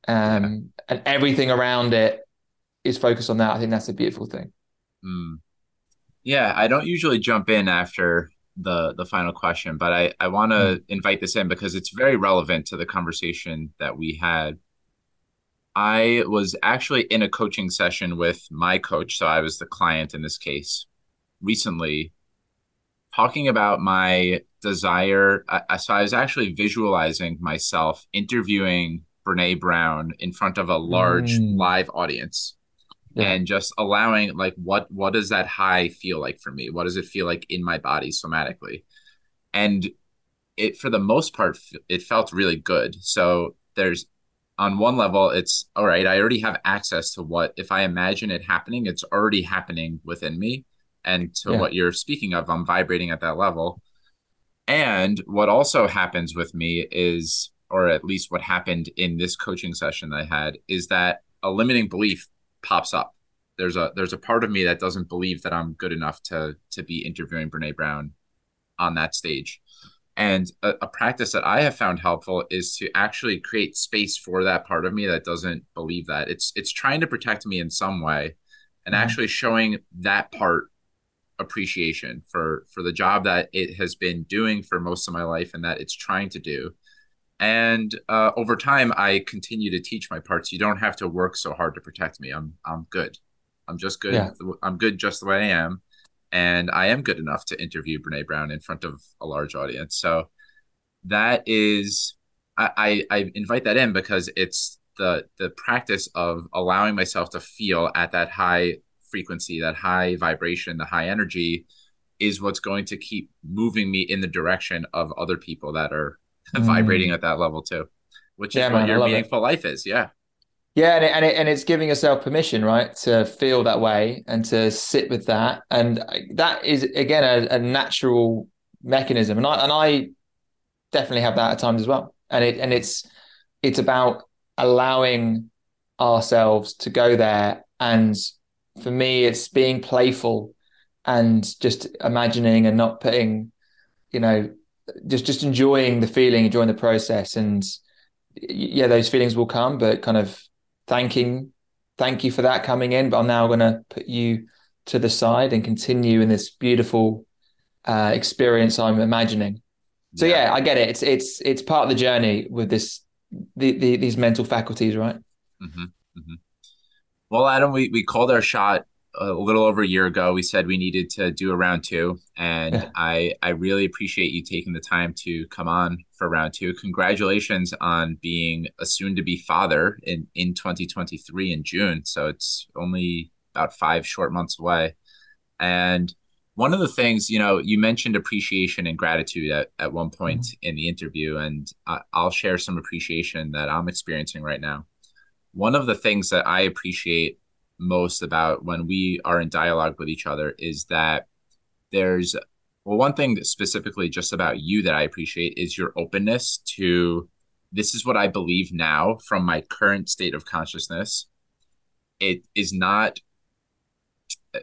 um, and everything around it is focused on that. I think that's a beautiful thing. Mm. Yeah, I don't usually jump in after the the final question, but I I want to mm. invite this in because it's very relevant to the conversation that we had I was actually in a coaching session with my coach. So I was the client in this case recently, talking about my desire. I, so I was actually visualizing myself interviewing Brene Brown in front of a large mm. live audience. Yeah. and just allowing like what what does that high feel like for me what does it feel like in my body somatically and it for the most part it felt really good so there's on one level, it's all right, I already have access to what, if I imagine it happening, it's already happening within me. And to yeah. what you're speaking of, I'm vibrating at that level. And what also happens with me is, or at least what happened in this coaching session that I had, is that a limiting belief pops up. There's a there's a part of me that doesn't believe that I'm good enough to to be interviewing Brene Brown on that stage. And a, a, practice that I have found helpful is to actually create space for that part of me that doesn't believe that. It's it's trying to protect me in some way and mm-hmm. actually showing that part appreciation for for the job that it has been doing for most of my life and that it's trying to do. And uh, over time, I continue to teach my parts. You don't have to work so hard to protect me. I'm I'm good. I'm just good. Yeah. I'm good just the way I am and I am good enough to interview Brene Brown in front of a large audience. So that is, I, I, I invite that in because it's the the practice of allowing myself to feel at that high frequency, that high vibration, the high energy, is what's going to keep moving me in the direction of other people that are mm. vibrating at that level too, which yeah, is what man, your meaningful it. life is. Yeah. Yeah, and it, and, it, and it's giving yourself permission, right, to feel that way and to sit with that, and that is again a, a natural mechanism, and I and I definitely have that at times as well, and it and it's it's about allowing ourselves to go there, and for me, it's being playful and just imagining and not putting, you know, just just enjoying the feeling, enjoying the process, and yeah, those feelings will come, but kind of thanking thank you for that coming in but i'm now going to put you to the side and continue in this beautiful uh, experience i'm imagining so yeah. yeah. i get it it's it's it's part of the journey with this the, the these mental faculties right mm-hmm, mm-hmm. well adam we, we called our shot a little over a year ago we said we needed to do a round two and yeah. i i really appreciate you taking the time to come on for round two congratulations on being a soon to be father in in 2023 in june so it's only about five short months away and one of the things you know you mentioned appreciation and gratitude at, at one point mm-hmm. in the interview and I, i'll share some appreciation that i'm experiencing right now one of the things that i appreciate most about when we are in dialogue with each other is that there's well one thing specifically just about you that i appreciate is your openness to this is what i believe now from my current state of consciousness. It is not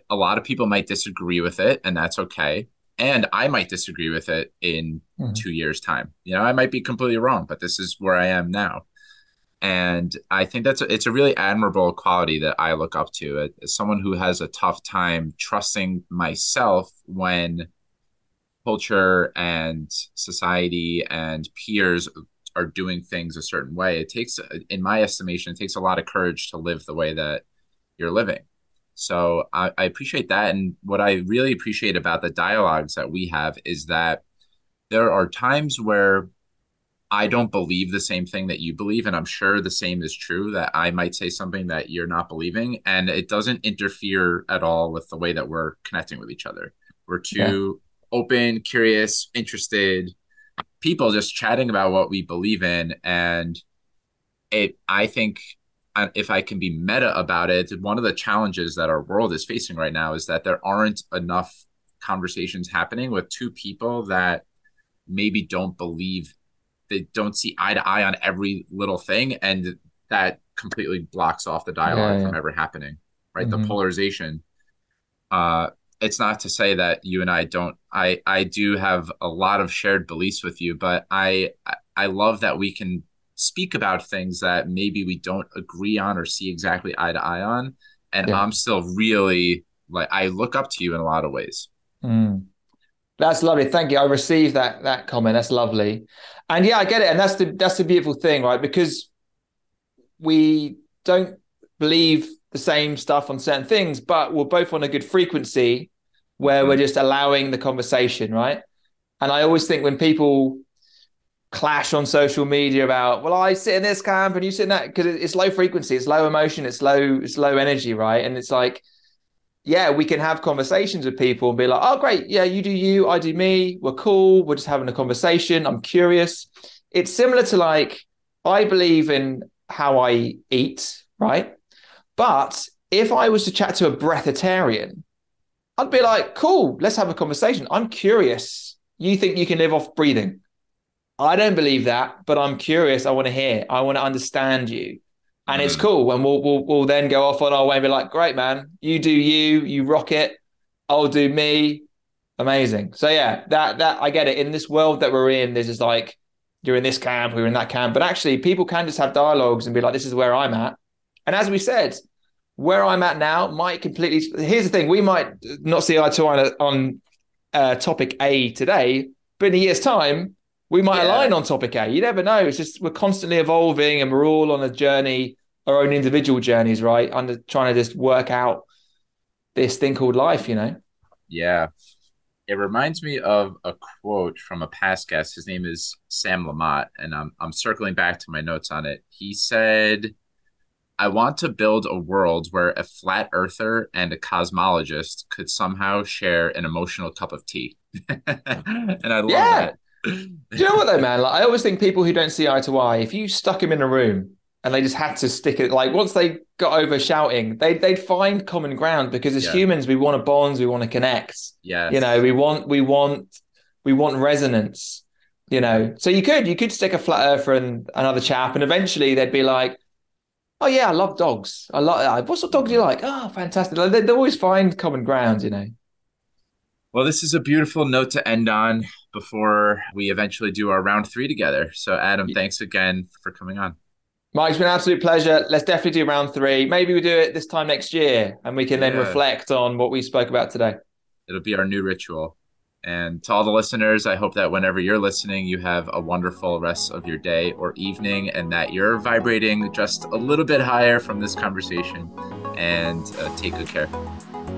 a lot of people might disagree with it and that's okay. And i might disagree with it in mm-hmm. two years time. You know i might be completely wrong but this is where i am now and I think that's a, it's a really admirable quality that I look up to as someone who has a tough time trusting myself when culture and society and peers are doing things a certain way. It takes, in my estimation, it takes a lot of courage to live the way that you're living. So I, I appreciate that, and what I really appreciate about the dialogues that we have is that there are times where I don't believe the same thing that you believe, and I'm sure the same is true that I might say something that you're not believing, and it doesn't interfere at all with the way that we're connecting with each other. We're two yeah. open, curious, interested people just chatting about what we believe in, and it. I think uh, if I can be meta about it, one of the challenges that our world is facing right now is that there aren't enough conversations happening with two people that maybe don't believe they don't see eye to eye on every little thing and that completely blocks off the dialogue yeah, yeah. from ever happening right mm-hmm. the polarization uh it's not to say that you and i don't i i do have a lot of shared beliefs with you but i i love that we can speak about things that maybe we don't agree on or see exactly eye to eye on and yeah. i'm still really like i look up to you in a lot of ways mm. That's lovely. Thank you. I received that that comment. That's lovely. And yeah, I get it. And that's the that's the beautiful thing, right? Because we don't believe the same stuff on certain things, but we're both on a good frequency where we're mm-hmm. just allowing the conversation, right? And I always think when people clash on social media about, well, I sit in this camp and you sit in that because it's low frequency, it's low emotion, it's low, it's low energy, right? And it's like yeah, we can have conversations with people and be like, oh, great. Yeah, you do you, I do me. We're cool. We're just having a conversation. I'm curious. It's similar to like, I believe in how I eat, right? But if I was to chat to a breatharian, I'd be like, cool, let's have a conversation. I'm curious. You think you can live off breathing? I don't believe that, but I'm curious. I want to hear. I want to understand you and mm. it's cool. And we'll, we'll we'll then go off on our way and be like, great man, you do you, you rock it. I'll do me. Amazing. So yeah, that that I get it. In this world that we're in, this is like you're in this camp, we're in that camp, but actually people can just have dialogues and be like, this is where I'm at. And as we said, where I'm at now might completely. Here's the thing: we might not see eye to eye on uh, topic A today, but in a year's time, we might yeah. align on topic A. You never know. It's just we're constantly evolving and we're all on a journey, our own individual journeys, right? Under trying to just work out this thing called life, you know? Yeah. It reminds me of a quote from a past guest. His name is Sam Lamotte, and I'm I'm circling back to my notes on it. He said, I want to build a world where a flat earther and a cosmologist could somehow share an emotional cup of tea. and I love yeah. that. Do you know what though, man? Like I always think people who don't see eye to eye, if you stuck them in a room and they just had to stick it, like once they got over shouting, they they'd find common ground because as yeah. humans we want to bond, we want to connect. Yeah. You know, we want we want we want resonance. You know, so you could you could stick a flat earther and another chap, and eventually they'd be like, "Oh yeah, I love dogs. I love. Uh, what sort of dog do you like? Oh, fantastic! They, they always find common ground. You know." Well, this is a beautiful note to end on before we eventually do our round three together. So, Adam, thanks again for coming on. Mike, it's been an absolute pleasure. Let's definitely do round three. Maybe we do it this time next year and we can yeah. then reflect on what we spoke about today. It'll be our new ritual. And to all the listeners, I hope that whenever you're listening, you have a wonderful rest of your day or evening and that you're vibrating just a little bit higher from this conversation. And uh, take good care.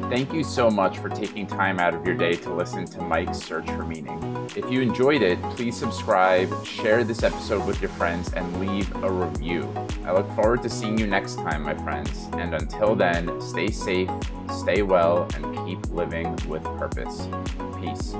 Thank you so much for taking time out of your day to listen to Mike's Search for Meaning. If you enjoyed it, please subscribe, share this episode with your friends, and leave a review. I look forward to seeing you next time, my friends. And until then, stay safe, stay well, and keep living with purpose. Peace.